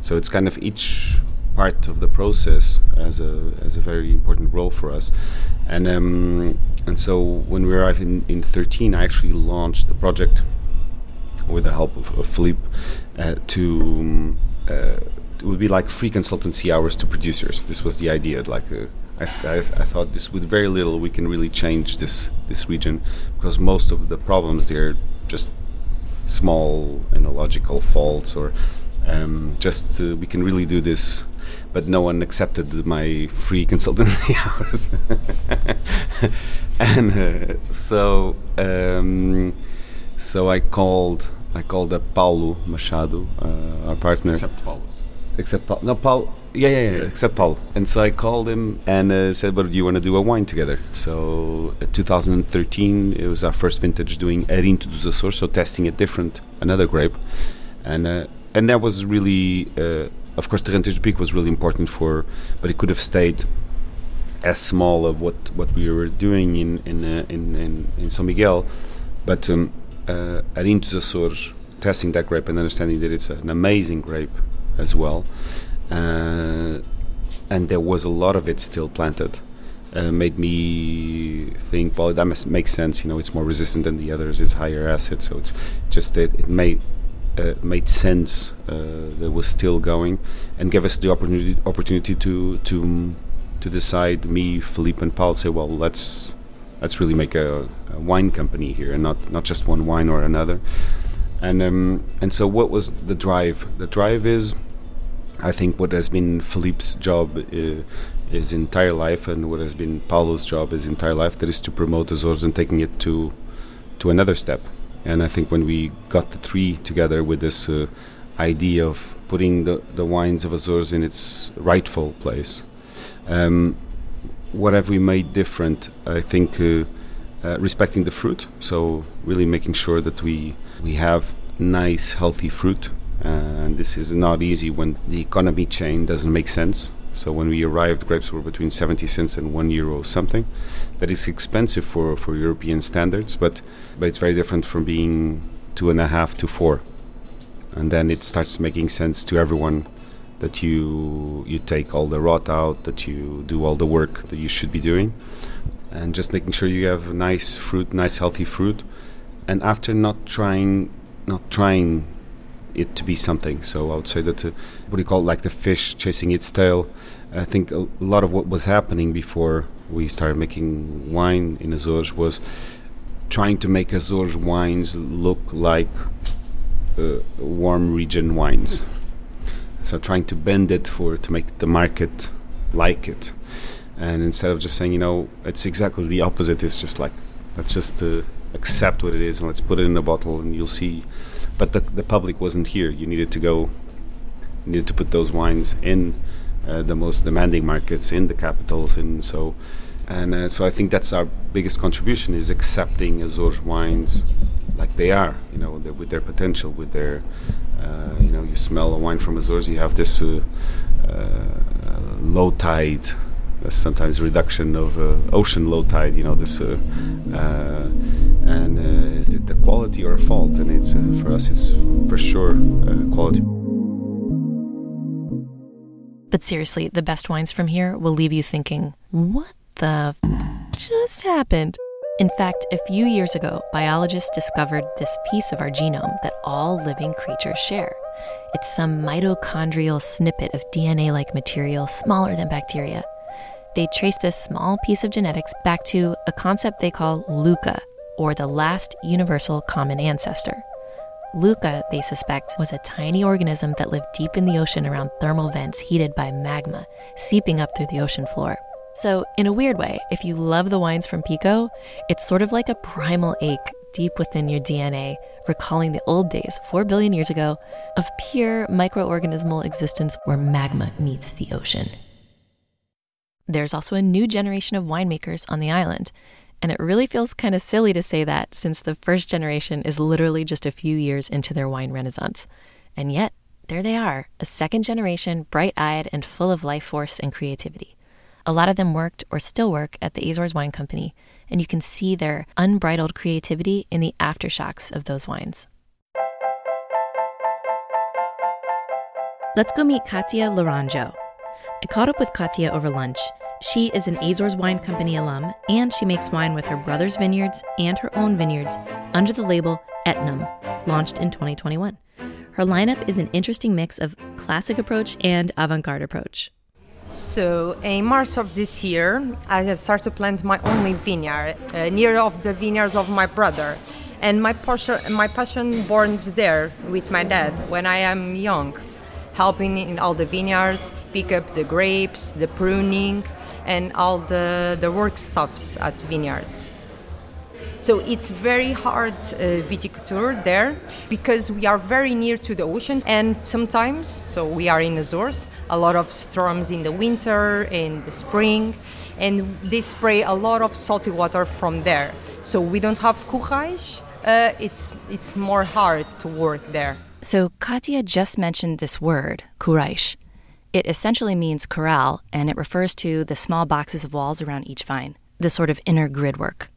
So it's kind of each part of the process as a as a very important role for us, and um, and so when we arrived in, in 13, I actually launched the project with the help of, of Filipe uh, to um, uh, it would be like free consultancy hours to producers. This was the idea. Like uh, I, I, I, thought this with very little we can really change this this region because most of the problems they're just small analogical faults or um, just uh, we can really do this but no one accepted my free consultancy hours and uh, so um, so I called I called up Paulo Machado, uh, our partner. Except Paulo. Except Paulo. No, Paul. Yeah, yeah, yeah, except Paul. And so I called him and uh, said, "But do you want to do a wine together?" So, uh, 2013, it was our first vintage doing Arinto dos Açores, so testing a different, another grape, and uh, and that was really, uh, of course, Terrantez do Pico was really important for, but it could have stayed as small of what what we were doing in in uh, in, in, in São Miguel, but. Um, uh, Arinto dos Açores testing that grape and understanding that it's an amazing grape as well, uh, and there was a lot of it still planted. Uh, made me think, well, that must make sense. You know, it's more resistant than the others. It's higher acid, so it's just that it made uh, made sense uh, that was still going, and gave us the opportunity opportunity to to to decide. Me, Filipe, and Paul say, well, let's let's really make a, a wine company here, and not not just one wine or another. And um, and so, what was the drive? The drive is, I think, what has been Filipe's job. Uh, his entire life, and what has been Paulo's job his entire life, that is to promote Azores and taking it to to another step. And I think when we got the three together with this uh, idea of putting the, the wines of Azores in its rightful place, um, what have we made different? I think uh, uh, respecting the fruit, so really making sure that we we have nice, healthy fruit. And this is not easy when the economy chain doesn't make sense. So when we arrived, grapes were between 70 cents and one euro something. That is expensive for, for European standards, but but it's very different from being two and a half to four. And then it starts making sense to everyone that you you take all the rot out, that you do all the work that you should be doing, and just making sure you have nice fruit, nice healthy fruit. And after not trying, not trying it to be something. So I would say that what do you call it, like the fish chasing its tail. I think a lot of what was happening before we started making wine in Azores was trying to make Azores wines look like uh, warm region wines. So trying to bend it for to make the market like it, and instead of just saying you know it's exactly the opposite. It's just like let's just uh, accept what it is and let's put it in a bottle and you'll see but the, the public wasn't here. You needed to go, you needed to put those wines in uh, the most demanding markets, in the capitals, and so, and uh, so I think that's our biggest contribution is accepting Azores wines like they are, you know, with their potential, with their, uh, you know, you smell a wine from Azores, you have this uh, uh, low tide sometimes reduction of uh, ocean low tide. You know this, uh, uh, and is it the quality or fault? And it's for us, it's for sure quality. But seriously, the best wines from here will leave you thinking, what the f- just happened? In fact, a few years ago, biologists discovered this piece of our genome that all living creatures share. It's some mitochondrial snippet of DNA like material smaller than bacteria they trace this small piece of genetics back to a concept they call LUCA, or the last universal common ancestor. LUCA, they suspect, was a tiny organism that lived deep in the ocean around thermal vents heated by magma, seeping up through the ocean floor. So, in a weird way, if you love the wines from Pico, it's sort of like a primal ache deep within your DNA, recalling the old days, 4 billion years ago, of pure microorganismal existence where magma meets the ocean. There's also a new generation of winemakers on the island. And it really feels kind of silly to say that since the first generation is literally just a few years into their wine renaissance. And yet, there they are, a second generation, bright eyed, and full of life force and creativity. A lot of them worked or still work at the Azores Wine Company, and you can see their unbridled creativity in the aftershocks of those wines. Let's go meet Katia Laranjo. I caught up with Katia over lunch. She is an Azores Wine Company alum, and she makes wine with her brother's vineyards and her own vineyards under the label Etnam, launched in 2021. Her lineup is an interesting mix of classic approach and avant garde approach. So, in March of this year, I started to plant my only vineyard uh, near of the vineyards of my brother, and my passion, my passion borns there with my dad when I am young helping in all the vineyards, pick up the grapes, the pruning, and all the, the work stuffs at vineyards. So it's very hard uh, viticulture there because we are very near to the ocean and sometimes, so we are in Azores, a lot of storms in the winter and the spring and they spray a lot of salty water from there. So we don't have currage, uh, it's, it's more hard to work there. So Katia just mentioned this word, currage. It essentially means corral, and it refers to the small boxes of walls around each vine, the sort of inner grid work.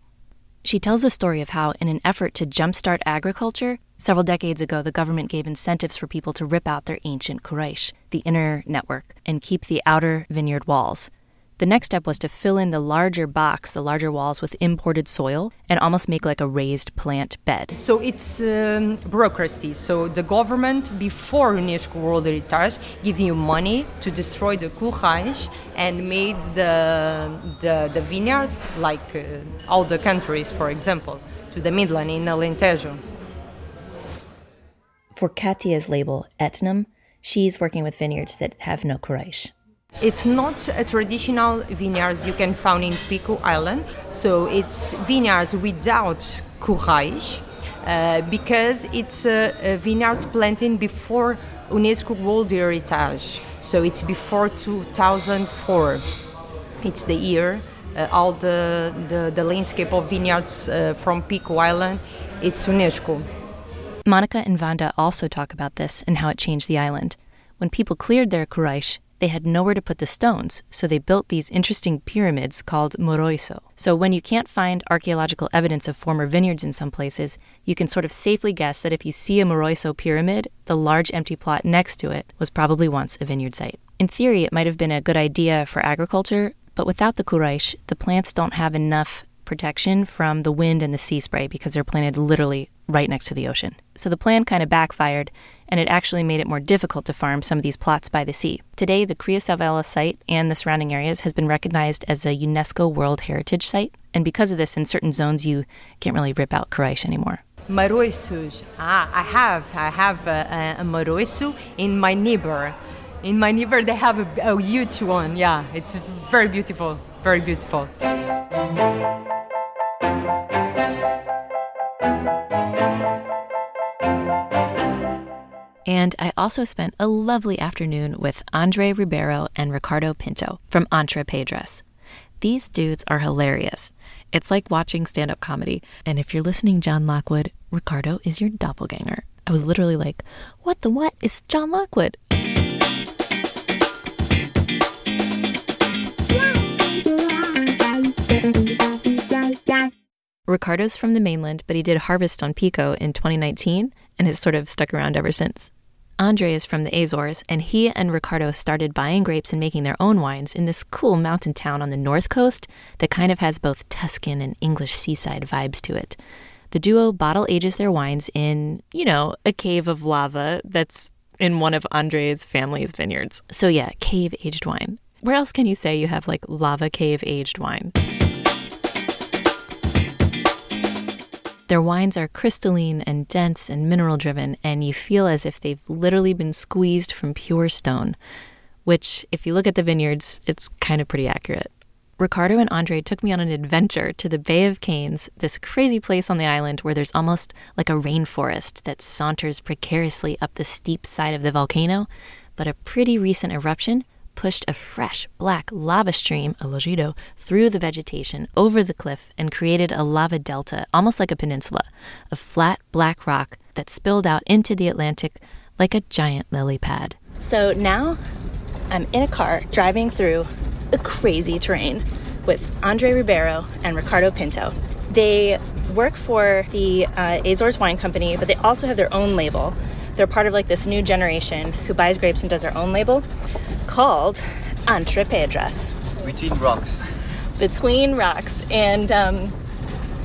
She tells the story of how, in an effort to jumpstart agriculture, several decades ago the government gave incentives for people to rip out their ancient currais, the inner network, and keep the outer vineyard walls. The next step was to fill in the larger box, the larger walls, with imported soil and almost make like a raised plant bed. So it's um, bureaucracy. So the government, before UNESCO World Heritage, give you money to destroy the currais and made the, the, the vineyards, like uh, all the countries, for example, to the Midland in Alentejo. For Katia's label, Etnam, she's working with vineyards that have no currais. It's not a traditional vineyards you can find in Pico Island, so it's vineyards without currais, uh, because it's a, a vineyard planted before UNESCO World Heritage, so it's before 2004. It's the year uh, all the, the, the landscape of vineyards uh, from Pico Island, it's UNESCO. Monica and Vanda also talk about this and how it changed the island. When people cleared their currais, they had nowhere to put the stones, so they built these interesting pyramids called maroiço. So when you can't find archaeological evidence of former vineyards in some places, you can sort of safely guess that if you see a maroiço pyramid, the large empty plot next to it was probably once a vineyard site. In theory, it might have been a good idea for agriculture, but without the currais, the plants don't have enough protection from the wind and the sea spray because they're planted literally right next to the ocean. So the plan kind of backfired, and it actually made it more difficult to farm some of these plots by the sea. Today, the Criação Velha site and the surrounding areas has been recognized as a UNESCO World Heritage Site, and because of this, in certain zones, you can't really rip out currais anymore. Maroiços. Ah, I have. I have a, a, a Maroiço in my neighbor. In my neighbor, they have a, a huge one. Yeah, it's very beautiful. Very beautiful. And I also spent a lovely afternoon with Andre Ribeiro and Ricardo Pinto from Entre Pedras. These dudes are hilarious. It's like watching stand up comedy. And if you're listening, John Lockwood, Ricardo is your doppelganger. I was literally like, what the what is John Lockwood? Ricardo's from the mainland, but he did Harvest on Pico in 2019 and has sort of stuck around ever since. Andre is from the Azores, and he and Ricardo started buying grapes and making their own wines in this cool mountain town on the north coast that kind of has both Tuscan and English seaside vibes to it. The duo bottle ages their wines in, you know, a cave of lava that's in one of Andre's family's vineyards. So, yeah, cave aged wine. Where else can you say you have like lava cave aged wine? Their wines are crystalline and dense and mineral driven, and you feel as if they've literally been squeezed from pure stone, which, if you look at the vineyards, it's kind of pretty accurate. Ricardo and Andre took me on an adventure to the Bay of Canes, this crazy place on the island where there's almost like a rainforest that saunters precariously up the steep side of the volcano, but a pretty recent eruption pushed a fresh black lava stream, a lajido, through the vegetation over the cliff and created a lava delta, almost like a peninsula, of flat black rock that spilled out into the Atlantic like a giant lily pad. So now I'm in a car driving through a crazy terrain with Andre Ribeiro and Ricardo Pinto. They work for the uh, Azores Wine Company, but they also have their own label. They're part of like this new generation who buys grapes and does their own label called Entre Pedras. Between rocks. Between rocks. And um,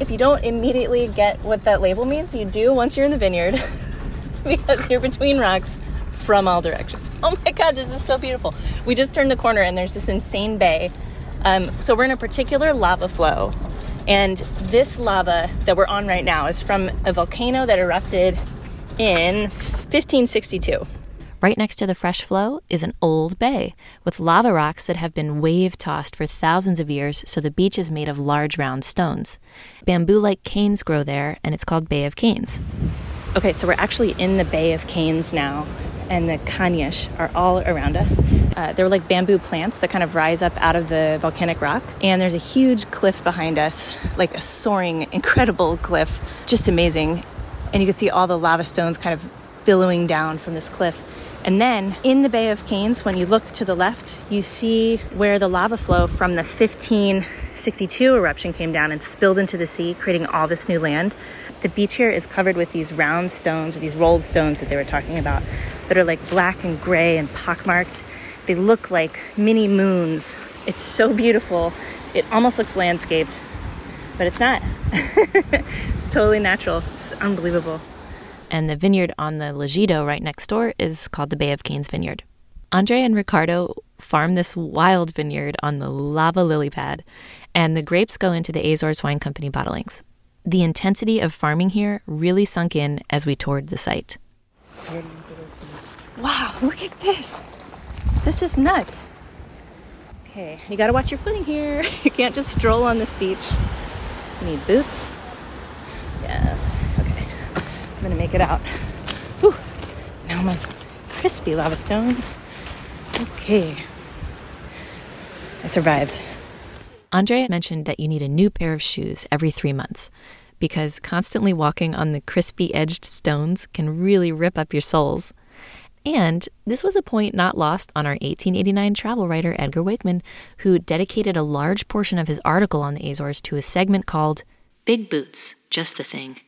if you don't immediately get what that label means, you do once you're in the vineyard because you're between rocks from all directions. Oh my God, this is so beautiful. We just turned the corner and there's this insane bay. Um, so we're in a particular lava flow. And this lava that we're on right now is from a volcano that erupted in 1562. Right next to the fresh flow is an old bay with lava rocks that have been wave tossed for thousands of years, so the beach is made of large round stones. Bamboo like canes grow there, and it's called Bay of Canes. Okay, so we're actually in the Bay of Canes now, and the kanyesh are all around us. Uh, they're like bamboo plants that kind of rise up out of the volcanic rock. And there's a huge cliff behind us, like a soaring, incredible cliff, just amazing. And you can see all the lava stones kind of billowing down from this cliff. And then in the Bay of Canes, when you look to the left, you see where the lava flow from the 1562 eruption came down and spilled into the sea, creating all this new land. The beach here is covered with these round stones, or these rolled stones that they were talking about, that are like black and gray and pockmarked. They look like mini moons. It's so beautiful. It almost looks landscaped, but it's not. it's totally natural. It's unbelievable. And the vineyard on the Lajido right next door is called the Bay of Canes Vineyard. Andre and Ricardo farm this wild vineyard on the lava lily pad, and the grapes go into the Azores Wine Company bottlings. The intensity of farming here really sunk in as we toured the site. Wow, look at this. This is nuts. Okay, you gotta watch your footing here. You can't just stroll on this beach. You need boots. Yes, okay. I'm gonna make it out. Whew. Now I'm on some crispy lava stones. Okay. I survived. Andre mentioned that you need a new pair of shoes every three months because constantly walking on the crispy edged stones can really rip up your soles. And this was a point not lost on our 1889 travel writer Edgar Wakeman, who dedicated a large portion of his article on the Azores to a segment called Big Boots, Just the Thing.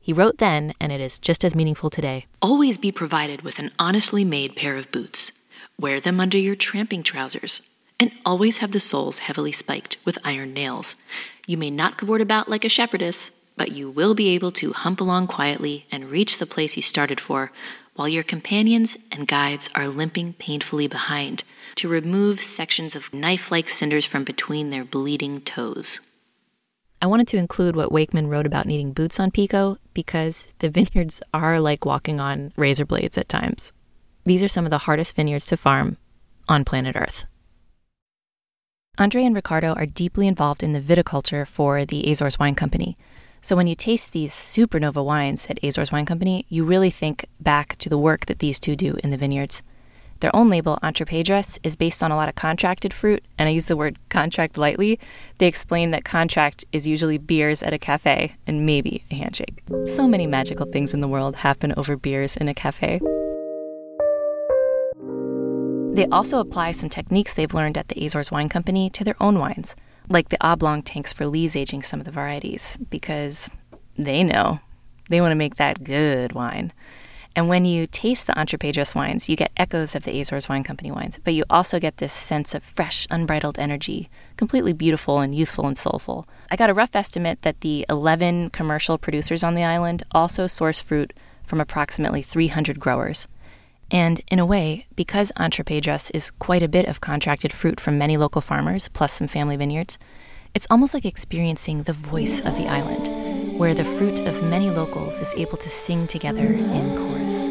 He wrote then, and it is just as meaningful today Always be provided with an honestly made pair of boots. Wear them under your tramping trousers, and always have the soles heavily spiked with iron nails. You may not cavort about like a shepherdess, but you will be able to hump along quietly and reach the place you started for, while your companions and guides are limping painfully behind to remove sections of knife like cinders from between their bleeding toes. I wanted to include what Wakeman wrote about needing boots on Pico because the vineyards are like walking on razor blades at times. These are some of the hardest vineyards to farm on planet Earth. Andre and Ricardo are deeply involved in the viticulture for the Azores Wine Company. So when you taste these supernova wines at Azores Wine Company, you really think back to the work that these two do in the vineyards. Their own label, Entre Pedras, is based on a lot of contracted fruit, and I use the word contract lightly. They explain that contract is usually beers at a cafe and maybe a handshake. So many magical things in the world happen over beers in a cafe. They also apply some techniques they've learned at the Azores Wine Company to their own wines, like the oblong tanks for lees aging some of the varieties, because they know they want to make that good wine. And when you taste the Entre Pedras wines, you get echoes of the Azores Wine Company wines, but you also get this sense of fresh, unbridled energy, completely beautiful and youthful and soulful. I got a rough estimate that the 11 commercial producers on the island also source fruit from approximately 300 growers. And in a way, because Entre Pedras is quite a bit of contracted fruit from many local farmers, plus some family vineyards, it's almost like experiencing the voice of the island, where the fruit of many locals is able to sing together in chorus.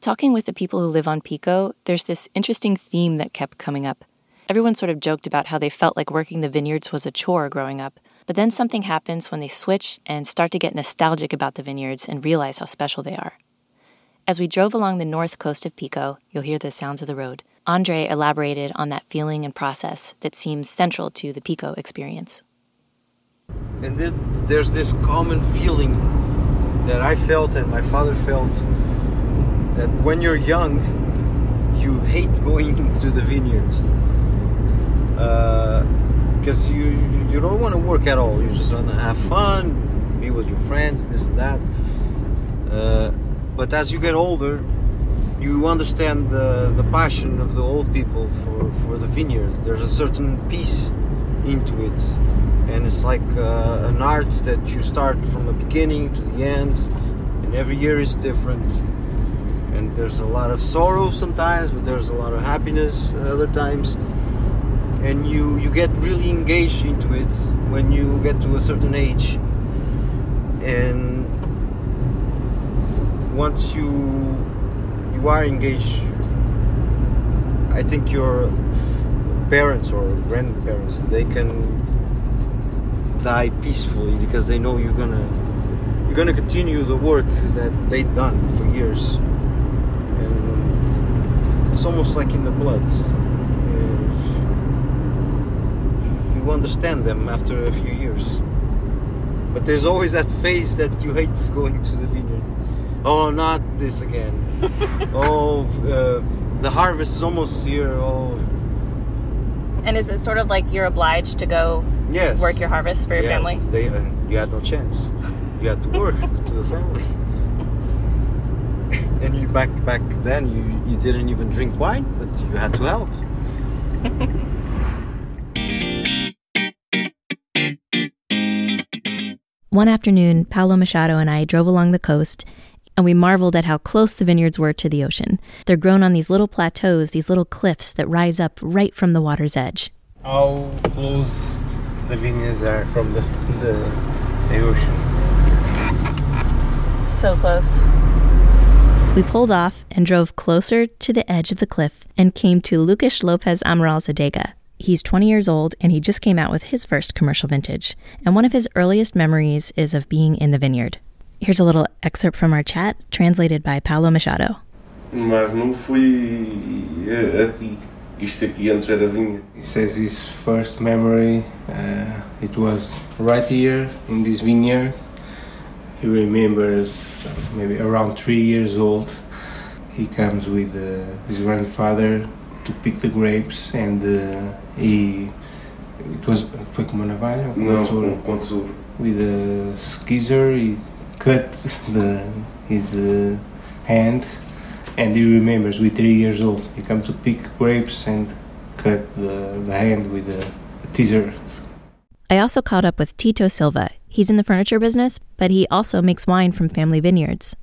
Talking with the people who live on Pico, there's this interesting theme that kept coming up. Everyone sort of joked about how they felt like working the vineyards was a chore growing up. But then something happens when they switch and start to get nostalgic about the vineyards and realize how special they are. As we drove along the north coast of Pico, you'll hear the sounds of the road. Andre elaborated on that feeling and process that seems central to the Pico experience. And there, there's this common feeling that I felt and my father felt that when you're young, you hate going to the vineyards because uh, you you don't want to work at all. You just want to have fun, be with your friends, this and that. Uh, but as you get older, you understand the, the passion of the old people for, for the vineyard. There's a certain peace into it, and it's like uh, an art that you start from the beginning to the end, and every year is different. And there's a lot of sorrow sometimes, but there's a lot of happiness other times and you you get really engaged into it when you get to a certain age. And once you you are engaged i think your parents or grandparents they can die peacefully because they know you're gonna you're gonna continue the work that they've done for years. And it's almost like in the blood you understand them after a few years. But there's always that phase that you hate going to the vineyard. Oh, not this again. oh, uh, the harvest is almost here. Oh, And is it sort of like you're obliged to go yes. work your harvest for your Yeah, family? They, uh, you had no chance. You had to work to the family. And you back back then you, you didn't even drink wine, but you had to help. One afternoon, Paulo Machado and I drove along the coast and we marveled at how close the vineyards were to the ocean. They're grown on these little plateaus, these little cliffs that rise up right from the water's edge. How close the vineyards are from the, the, the ocean. So close. We pulled off and drove closer to the edge of the cliff and came to Lucas Lopez Amaral Zadega. He's 20 years old and he just came out with his first commercial vintage. And one of his earliest memories is of being in the vineyard. Here's a little excerpt from our chat, translated by Paulo Machado. Mas não fui eh, aqui. Isto aqui antes era vinha. He says his first memory, uh, it was right here in this vineyard. He remembers uh, maybe around three years old. He comes with uh, his grandfather to pick the grapes and uh, he. It was. Foi com uma navalha? ou com Não, tesoura? com, com tesouro. With a skeezer, he cut the, his uh, hand and he remembers with three years old. He come to pick grapes and cut the, the hand with a, a teaser. I also caught up with Tito Silva. He's in the furniture business, but he also makes wine from family vineyards.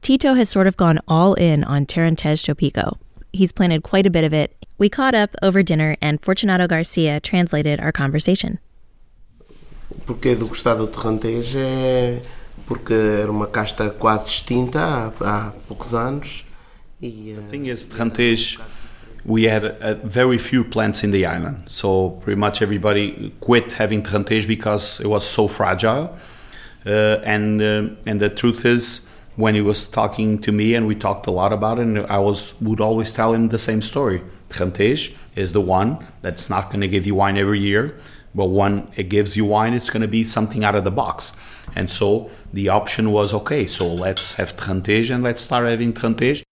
Tito has sort of gone all in on Terrantez do Pico. He's planted quite a bit of it. We caught up over dinner, and Fortunato Garcia translated our conversation. Porquê do gostar do Terrantez é porque era uma casta quase extinta há, há poucos anos. E, The thing is, Terrantez, we had uh, very few plants in the island. So pretty much everybody quit having Terrantez because it was so fragile. Uh, and uh, and the truth is, when he was talking to me, and we talked a lot about it, and I was would always tell him the same story. Terrantez is the one that's not going to give you wine every year, but when it gives you wine, it's going to be something out of the box. And so the option was okay. So let's have Terrantez and let's start having Terrantez.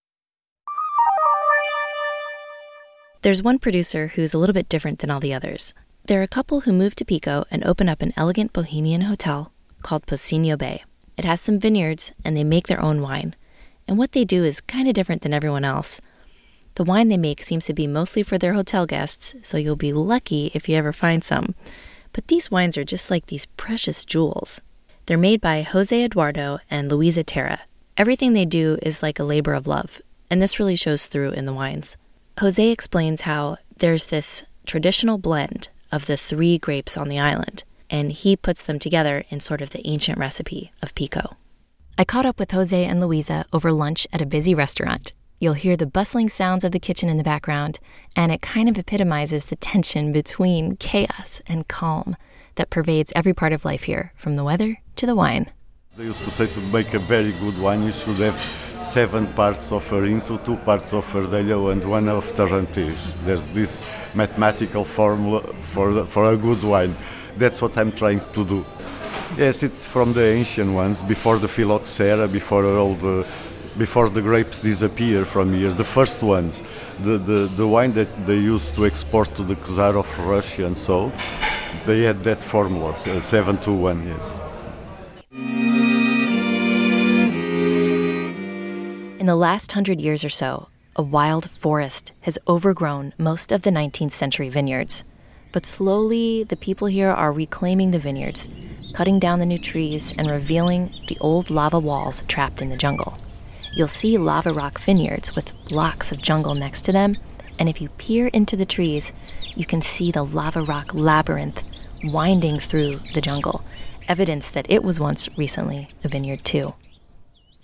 There's one producer who's a little bit different than all the others. They're a couple who moved to Pico and open up an elegant bohemian hotel called Pocinho Bay. It has some vineyards and they make their own wine. And what they do is kind of different than everyone else. The wine they make seems to be mostly for their hotel guests, so you'll be lucky if you ever find some. But these wines are just like these precious jewels. They're made by Jose Eduardo and Luisa Terra. Everything they do is like a labor of love, and this really shows through in the wines. Jose explains how there's this traditional blend of the three grapes on the island, and he puts them together in sort of the ancient recipe of Pico. I caught up with Jose and Luisa over lunch at a busy restaurant. You'll hear the bustling sounds of the kitchen in the background, and it kind of epitomizes the tension between chaos and calm that pervades every part of life here, from the weather to the wine. They used to say to make a very good wine, you should have seven parts of Arinto, two parts of Verdelho, and one of Terrantez. There's this mathematical formula for, for a good wine. That's what I'm trying to do. Yes, it's from the ancient ones, before the phylloxera, before all the, before the grapes disappear from here. The first ones, the, the, the wine that they used to export to the Czar of Russia and so, they had that formula, uh, seven to one. Yes. In the last hundred years or so, a wild forest has overgrown most of the 19th century vineyards. But slowly, the people here are reclaiming the vineyards, cutting down the new trees, and revealing the old lava walls trapped in the jungle. You'll see lava rock vineyards with blocks of jungle next to them, and if you peer into the trees, you can see the lava rock labyrinth winding through the jungle, evidence that it was once recently a vineyard too.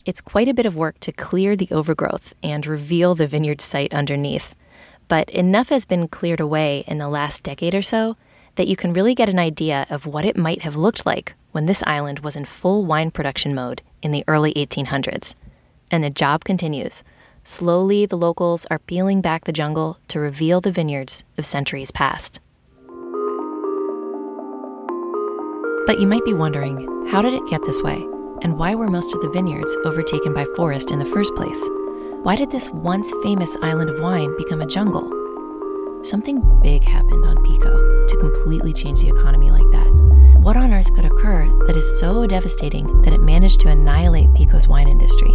It's quite a bit of work to clear the overgrowth and reveal the vineyard site underneath. But enough has been cleared away in the last decade or so that you can really get an idea of what it might have looked like when this island was in full wine production mode in the early 1800s. And the job continues. Slowly, the locals are peeling back the jungle to reveal the vineyards of centuries past. But you might be wondering how did it get this way? And why were most of the vineyards overtaken by forest in the first place? Why did this once famous island of wine become a jungle? Something big happened on Pico to completely change the economy like that. What on earth could occur that is so devastating that it managed to annihilate Pico's wine industry?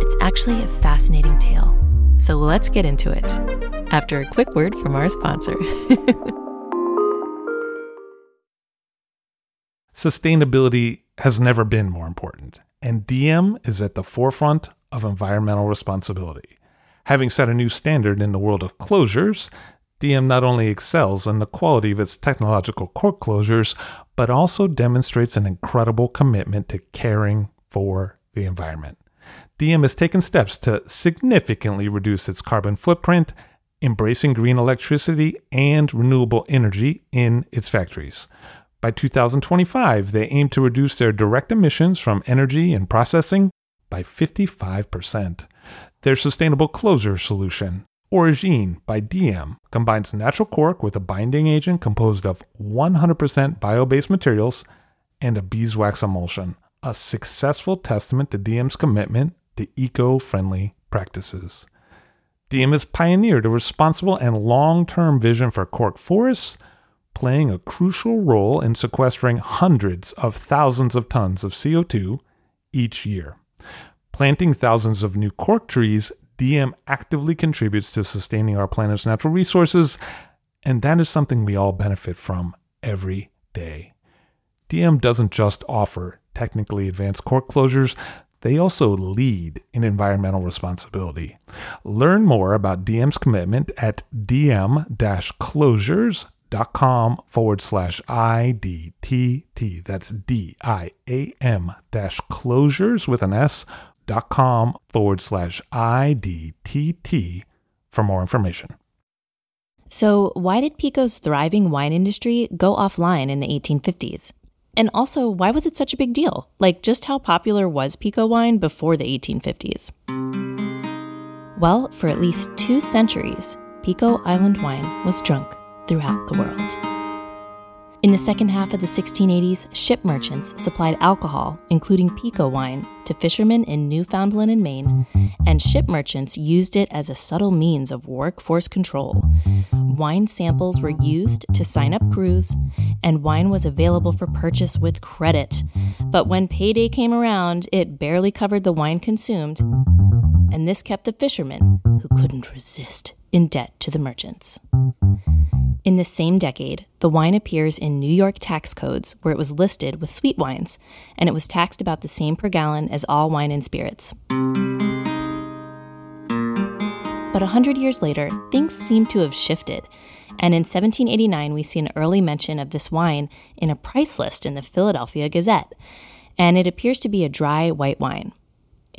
It's actually a fascinating tale. So let's get into it after a quick word from our sponsor. Sustainability has never been more important, and Diam is at the forefront of environmental responsibility. Having set a new standard in the world of closures, Diam not only excels in the quality of its technological cork closures, but also demonstrates an incredible commitment to caring for the environment. Diam has taken steps to significantly reduce its carbon footprint, embracing green electricity and renewable energy in its factories. By 2025, they aim to reduce their direct emissions from energy and processing by 55%. Their sustainable closure solution, Origine by Diam, combines natural cork with a binding agent composed of 100% bio based materials and a beeswax emulsion, a successful testament to Diam's commitment to eco friendly practices. Diam has pioneered a responsible and long term vision for cork forests playing a crucial role in sequestering hundreds of thousands of tons of CO2 each year. Planting thousands of new cork trees, Diam actively contributes to sustaining our planet's natural resources, and that is something we all benefit from every day. Diam doesn't just offer technically advanced cork closures, they also lead in environmental responsibility. Learn more about Diam's commitment at diam closures.com forward slash IDTT. That's D I A M dash closures with an S com forward slash IDTT for more information. So, why did Pico's thriving wine industry go offline in the 1850s? And also, why was it such a big deal? Like, just how popular was Pico wine before the 1850s? Well, for at least two centuries, Pico Island wine was drunk throughout the world. In the second half of the 1680s, ship merchants supplied alcohol, including Pico wine, to fishermen in Newfoundland and Maine, and ship merchants used it as a subtle means of workforce control. Wine samples were used to sign up crews, and wine was available for purchase with credit. But when payday came around, it barely covered the wine consumed, and this kept the fishermen, who couldn't resist, in debt to the merchants. In the same decade, the wine appears in New York tax codes where it was listed with sweet wines, and it was taxed about the same per gallon as all wine and spirits. But a hundred years later, things seem to have shifted, and in 1789 we see an early mention of this wine in a price list in the Philadelphia Gazette, and it appears to be a dry white wine.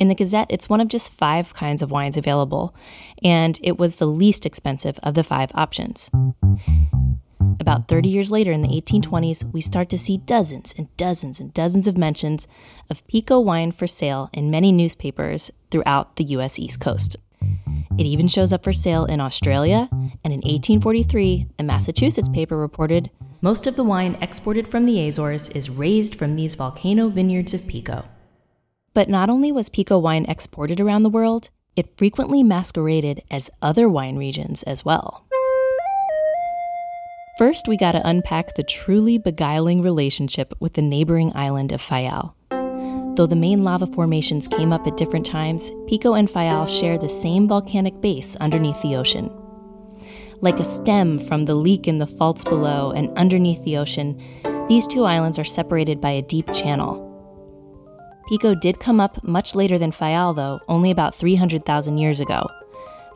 In the Gazette, it's one of just five kinds of wines available, and it was the least expensive of the five options. About 30 years later, in the 1820s, we start to see dozens and dozens and dozens of mentions of Pico wine for sale in many newspapers throughout the U.S. East Coast. It even shows up for sale in Australia, and in 1843, a Massachusetts paper reported most of the wine exported from the Azores is raised from these volcano vineyards of Pico. But not only was Pico wine exported around the world, it frequently masqueraded as other wine regions as well. First, we gotta unpack the truly beguiling relationship with the neighboring island of Fayal. Though the main lava formations came up at different times, Pico and Fayal share the same volcanic base underneath the ocean. Like a stem from the leak in the faults below and underneath the ocean, these two islands are separated by a deep channel, Pico did come up much later than Fayal, though, only about 300,000 years ago.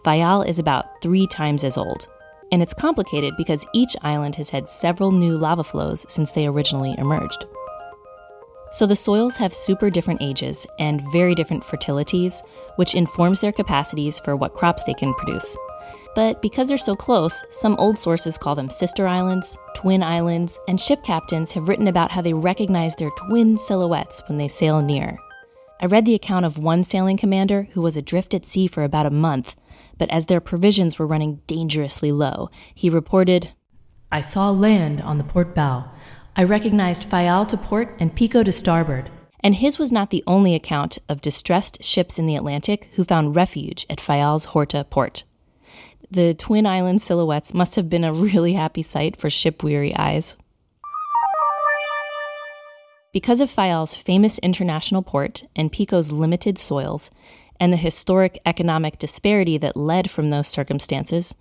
Fayal is about three times as old. And it's complicated because each island has had several new lava flows since they originally emerged. So the soils have super different ages and very different fertilities, which informs their capacities for what crops they can produce. But because they're so close, some old sources call them sister islands, twin islands, and ship captains have written about how they recognize their twin silhouettes when they sail near. I read the account of one sailing commander who was adrift at sea for about a month, but as their provisions were running dangerously low, he reported I saw land on the port bow. I recognized Fayal to port and Pico to starboard. And his was not the only account of distressed ships in the Atlantic who found refuge at Fayal's Horta port. The twin island silhouettes must have been a really happy sight for ship weary eyes. Because of Fayal's famous international port and Pico's limited soils, and the historic economic disparity that led from those circumstances,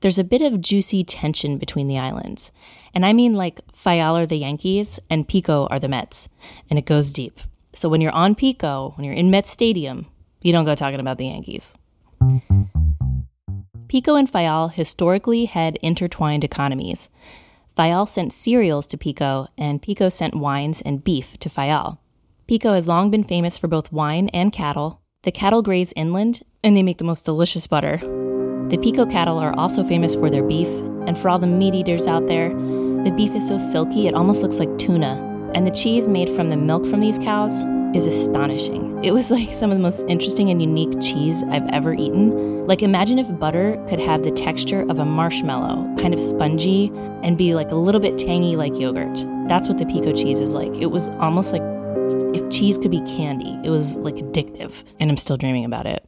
there's a bit of juicy tension between the islands. And I mean like Fayal are the Yankees and Pico are the Mets, and it goes deep. So when you're on Pico, when you're in Met Stadium, you don't go talking about the Yankees. Pico and Fayal historically had intertwined economies. Fayal sent cereals to Pico, and Pico sent wines and beef to Fayal. Pico has long been famous for both wine and cattle. The cattle graze inland, and they make the most delicious butter. The Pico cattle are also famous for their beef, and for all the meat eaters out there, the beef is so silky it almost looks like tuna. And the cheese made from the milk from these cows is astonishing. It was like some of the most interesting and unique cheese I've ever eaten. Like, imagine if butter could have the texture of a marshmallow, kind of spongy, and be like a little bit tangy like yogurt. That's what the pico cheese is like. It was almost like if cheese could be candy, it was like addictive, and I'm still dreaming about it.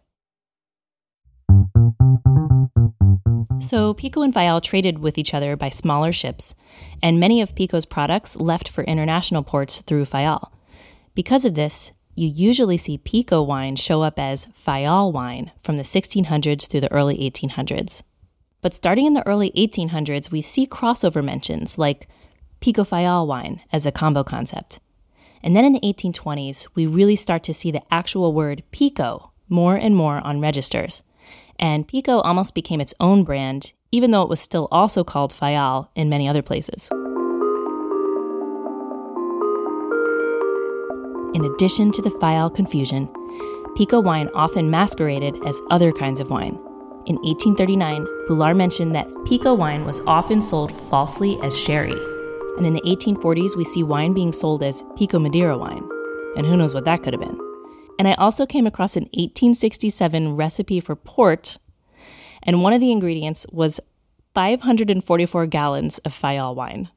So, Pico and Fayal traded with each other by smaller ships, and many of Pico's products left for international ports through Fayal. Because of this, you usually see Pico wine show up as Fayal wine from the 1600s through the early 1800s. But starting in the early 1800s, we see crossover mentions like Pico Fayal wine as a combo concept. And then in the 1820s, we really start to see the actual word Pico more and more on registers. And Pico almost became its own brand, even though it was still also called Fayal in many other places. In addition to the Fayal confusion, Pico wine often masqueraded as other kinds of wine. In 1839, Bullar mentioned that Pico wine was often sold falsely as sherry. And in the 1840s, we see wine being sold as Pico Madeira wine. And who knows what that could have been. And I also came across an 1867 recipe for port, and one of the ingredients was 544 gallons of Fayal wine.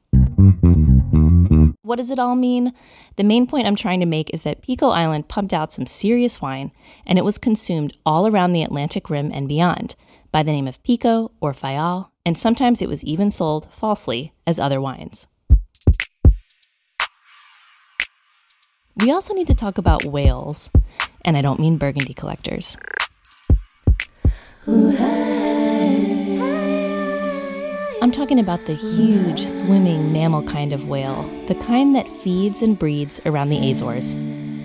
What does it all mean? The main point I'm trying to make is that Pico Island pumped out some serious wine, and it was consumed all around the Atlantic Rim and beyond by the name of Pico or Fayal, and sometimes it was even sold falsely as other wines. We also need to talk about whales, and I don't mean burgundy collectors. I'm talking about the huge swimming mammal kind of whale, the kind that feeds and breeds around the Azores.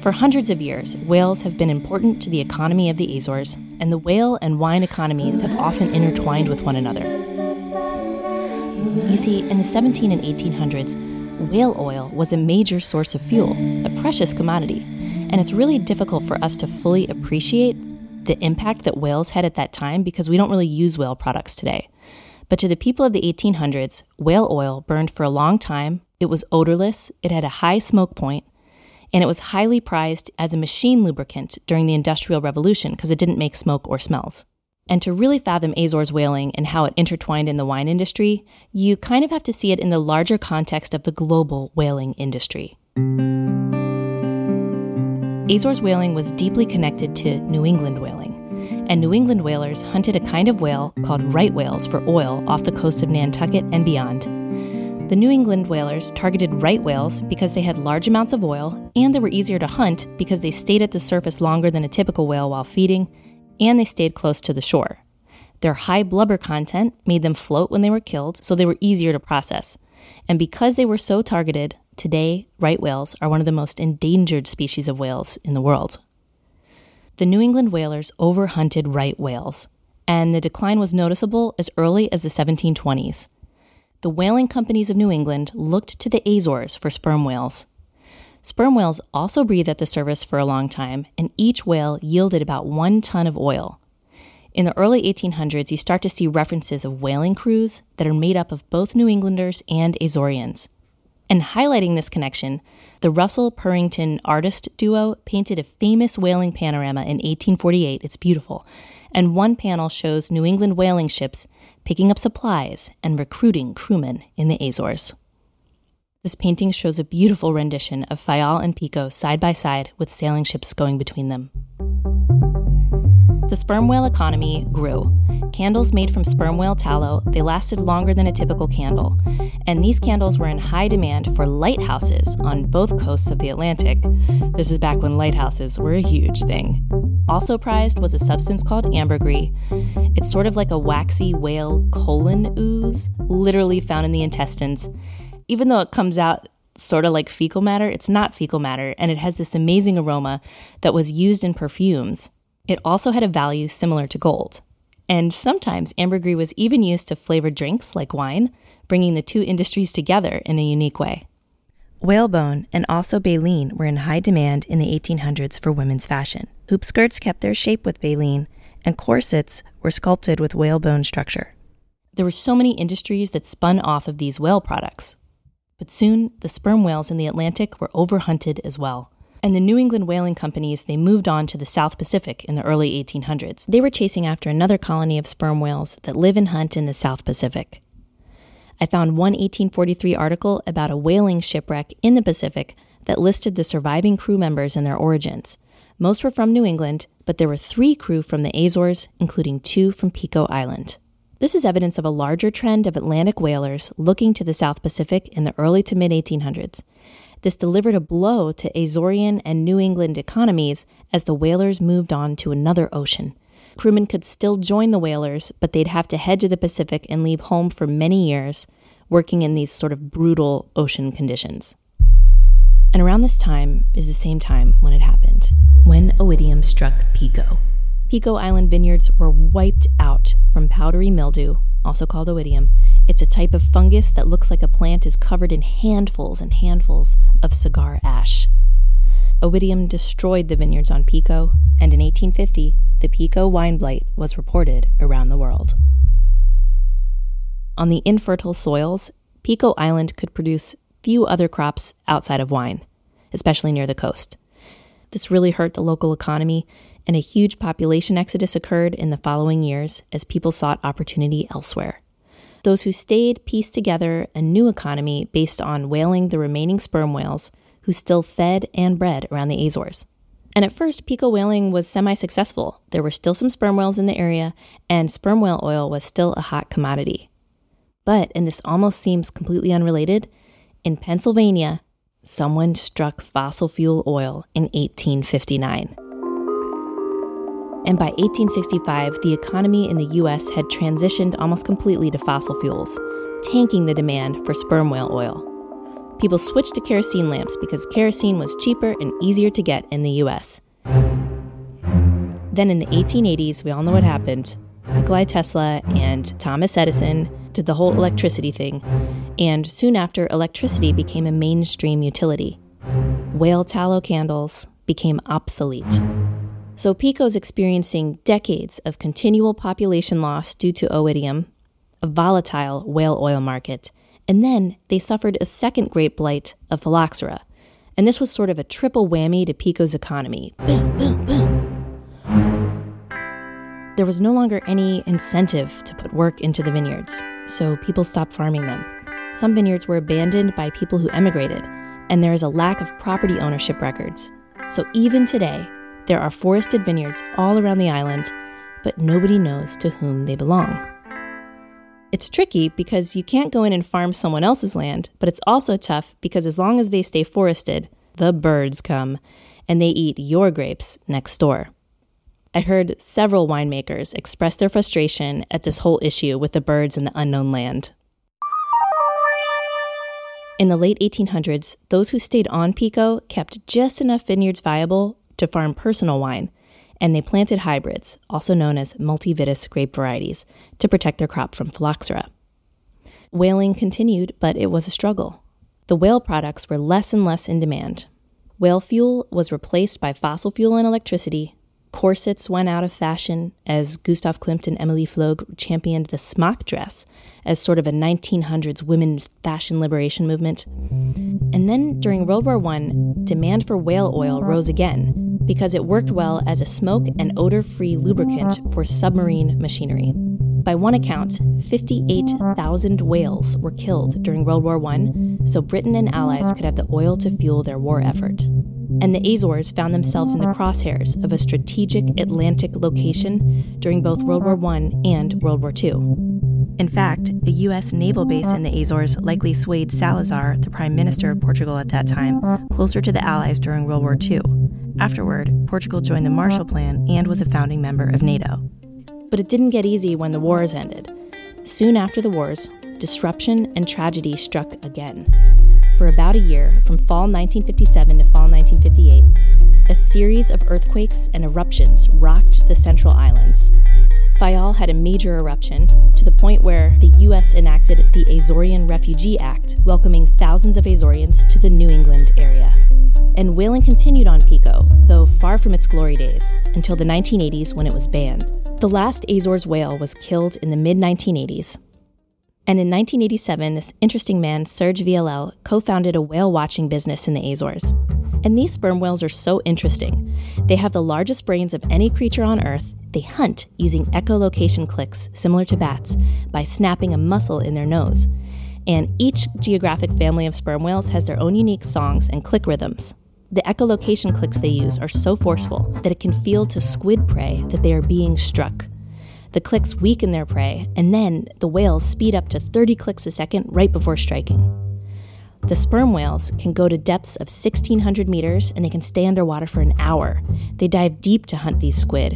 For hundreds of years, whales have been important to the economy of the Azores, and the whale and wine economies have often intertwined with one another. You see, in the 17 and 1800s, whale oil was a major source of fuel, a precious commodity, and it's really difficult for us to fully appreciate the impact that whales had at that time because we don't really use whale products today. But to the people of the 1800s, whale oil burned for a long time, it was odorless, it had a high smoke point, and it was highly prized as a machine lubricant during the Industrial Revolution because it didn't make smoke or smells. And to really fathom Azores whaling and how it intertwined in the wine industry, you kind of have to see it in the larger context of the global whaling industry. Azores whaling was deeply connected to New England whaling and New England whalers hunted a kind of whale called right whales for oil off the coast of Nantucket and beyond. The New England whalers targeted right whales because they had large amounts of oil and they were easier to hunt because they stayed at the surface longer than a typical whale while feeding and they stayed close to the shore. Their high blubber content made them float when they were killed, so they were easier to process. And because they were so targeted, today right whales are one of the most endangered species of whales in the world the New England whalers overhunted right whales, and the decline was noticeable as early as the 1720s. The whaling companies of New England looked to the Azores for sperm whales. Sperm whales also breathed at the surface for a long time, and each whale yielded about one ton of oil. In the early 1800s, you start to see references of whaling crews that are made up of both New Englanders and Azorians. And highlighting this connection, the Russell Purrington artist duo painted a famous whaling panorama in 1848. It's beautiful. And one panel shows New England whaling ships picking up supplies and recruiting crewmen in the Azores. This painting shows a beautiful rendition of Fayal and Pico side by side with sailing ships going between them. The sperm whale economy grew. Candles made from sperm whale tallow, they lasted longer than a typical candle, and these candles were in high demand for lighthouses on both coasts of the Atlantic. This is back when lighthouses were a huge thing. Also prized was a substance called ambergris. It's sort of like a waxy whale colon ooze, literally found in the intestines. Even though it comes out sort of like fecal matter, it's not fecal matter, and it has this amazing aroma that was used in perfumes. It also had a value similar to gold. And sometimes ambergris was even used to flavor drinks like wine, bringing the two industries together in a unique way. Whalebone and also baleen were in high demand in the 1800s for women's fashion. Hoop skirts kept their shape with baleen, and corsets were sculpted with whalebone structure. There were so many industries that spun off of these whale products. But soon, the sperm whales in the Atlantic were overhunted as well and the New England whaling companies they moved on to the South Pacific in the early 1800s. They were chasing after another colony of sperm whales that live and hunt in the South Pacific. I found one 1843 article about a whaling shipwreck in the Pacific that listed the surviving crew members and their origins. Most were from New England, but there were three crew from the Azores, including two from Pico Island. This is evidence of a larger trend of Atlantic whalers looking to the South Pacific in the early to mid 1800s. This delivered a blow to Azorean and New England economies as the whalers moved on to another ocean. Crewmen could still join the whalers, but they'd have to head to the Pacific and leave home for many years, working in these sort of brutal ocean conditions. And around this time is the same time when it happened, when Oidium struck Pico. Pico Island vineyards were wiped out from powdery mildew, also called oidium, it's a type of fungus that looks like a plant is covered in handfuls and handfuls of cigar ash. Oidium destroyed the vineyards on Pico, and in 1850, the Pico wine blight was reported around the world. On the infertile soils, Pico Island could produce few other crops outside of wine, especially near the coast. This really hurt the local economy, and a huge population exodus occurred in the following years as people sought opportunity elsewhere. Those who stayed pieced together a new economy based on whaling the remaining sperm whales who still fed and bred around the Azores. And at first, Pico whaling was semi successful. There were still some sperm whales in the area, and sperm whale oil was still a hot commodity. But, and this almost seems completely unrelated, in Pennsylvania, someone struck fossil fuel oil in 1859 and by 1865, the economy in the US had transitioned almost completely to fossil fuels, tanking the demand for sperm whale oil. People switched to kerosene lamps because kerosene was cheaper and easier to get in the US. Then in the 1880s, we all know what happened. Nikolai Tesla and Thomas Edison did the whole electricity thing, and soon after, electricity became a mainstream utility. Whale tallow candles became obsolete. So Pico's experiencing decades of continual population loss due to oidium, a volatile whale oil market, and then they suffered a second great blight of phylloxera. And this was sort of a triple whammy to Pico's economy. Boom, boom, boom. There was no longer any incentive to put work into the vineyards, so people stopped farming them. Some vineyards were abandoned by people who emigrated, and there is a lack of property ownership records. So even today, there are forested vineyards all around the island, but nobody knows to whom they belong. It's tricky because you can't go in and farm someone else's land, but it's also tough because as long as they stay forested, the birds come and they eat your grapes next door. I heard several winemakers express their frustration at this whole issue with the birds in the unknown land. In the late 1800s, those who stayed on Pico kept just enough vineyards viable to farm personal wine, and they planted hybrids, also known as multivitis grape varieties, to protect their crop from phylloxera. Whaling continued, but it was a struggle. The whale products were less and less in demand. Whale fuel was replaced by fossil fuel and electricity. Corsets went out of fashion as Gustav Klimt and Emilie Flöge championed the smock dress as sort of a 1900s women's fashion liberation movement. And then during World War I, demand for whale oil rose again because it worked well as a smoke and odor free lubricant for submarine machinery. By one account, 58,000 whales were killed during World War I so Britain and allies could have the oil to fuel their war effort. And the Azores found themselves in the crosshairs of a strategic Atlantic location during both World War I and World War II. In fact, a U.S. naval base in the Azores likely swayed Salazar, the prime minister of Portugal at that time, closer to the Allies during World War II. Afterward, Portugal joined the Marshall Plan and was a founding member of NATO. But it didn't get easy when the wars ended. Soon after the wars, disruption and tragedy struck again. For about a year, from fall 1957 to fall 1958, a series of earthquakes and eruptions rocked the Central Islands. Fayal had a major eruption to the point where the U.S. enacted the Azorean Refugee Act, welcoming thousands of Azoreans to the New England area. And whaling continued on Pico, though far from its glory days, until the 1980s when it was banned. The last Azores whale was killed in the mid 1980s. And in 1987, this interesting man, Serge Viallelle, co founded a whale watching business in the Azores. And these sperm whales are so interesting. They have the largest brains of any creature on Earth. They hunt using echolocation clicks, similar to bats, by snapping a muscle in their nose. And each geographic family of sperm whales has their own unique songs and click rhythms. The echolocation clicks they use are so forceful that it can feel to squid prey that they are being struck. The clicks weaken their prey, and then the whales speed up to 30 clicks a second right before striking. The sperm whales can go to depths of 1,600 meters and they can stay underwater for an hour. They dive deep to hunt these squid.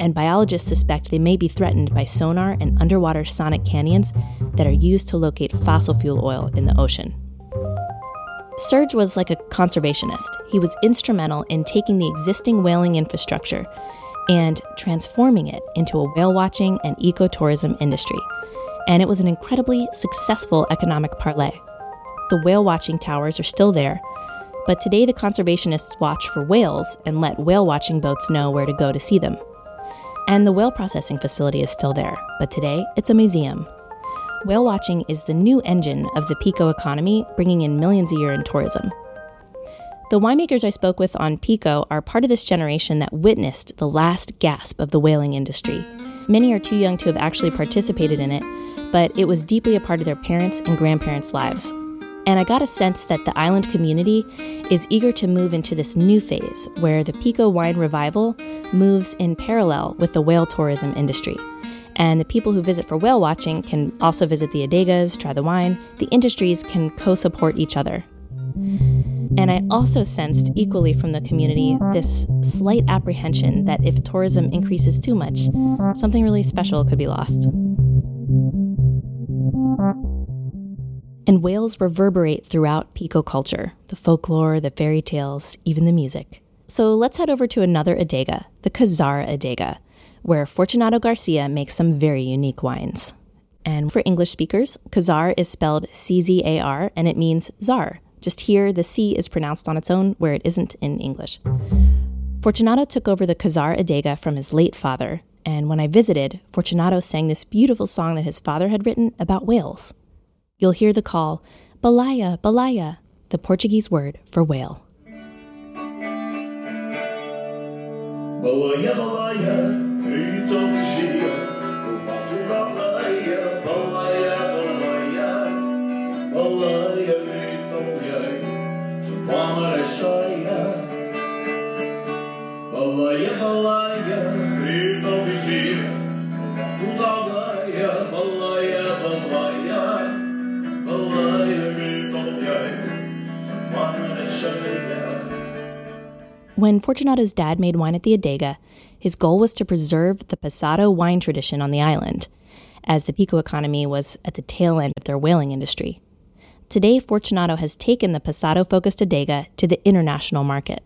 And biologists suspect they may be threatened by sonar and underwater sonic cannons that are used to locate fossil fuel oil in the ocean. Serge was like a conservationist. He was instrumental in taking the existing whaling infrastructure and transforming it into a whale watching and ecotourism industry. And it was an incredibly successful economic parlay. The whale watching towers are still there, but today the conservationists watch for whales and let whale watching boats know where to go to see them. And the whale processing facility is still there, but today it's a museum. Whale watching is the new engine of the Pico economy, bringing in millions a year in tourism. The winemakers I spoke with on Pico are part of this generation that witnessed the last gasp of the whaling industry. Many are too young to have actually participated in it, but it was deeply a part of their parents' and grandparents' lives. And I got a sense that the island community is eager to move into this new phase where the Pico wine revival moves in parallel with the whale tourism industry. And the people who visit for whale watching can also visit the adegas, try the wine. The industries can co support each other. And I also sensed equally from the community this slight apprehension that if tourism increases too much, something really special could be lost. And whales reverberate throughout Pico culture the folklore, the fairy tales, even the music. So let's head over to another adega, the Czar Adega, where Fortunato Garcia makes some very unique wines. And for English speakers, Czar is spelled C Z A R and it means czar. Just here, the C is pronounced on its own where it isn't in English. Fortunato took over the Czar Adega from his late father, and when I visited, Fortunato sang this beautiful song that his father had written about whales. You'll hear the call, Baleia, Baleia, the Portuguese word for whale. Baleia, baleia, grito vigia, o mato da baleia, baleia, baleia, Baleia, baleia, baleia. When Fortunato's dad made wine at the Adega, his goal was to preserve the Passado wine tradition on the island, as the Pico economy was at the tail end of their whaling industry. Today, Fortunato has taken the Passado focused Adega to the international market.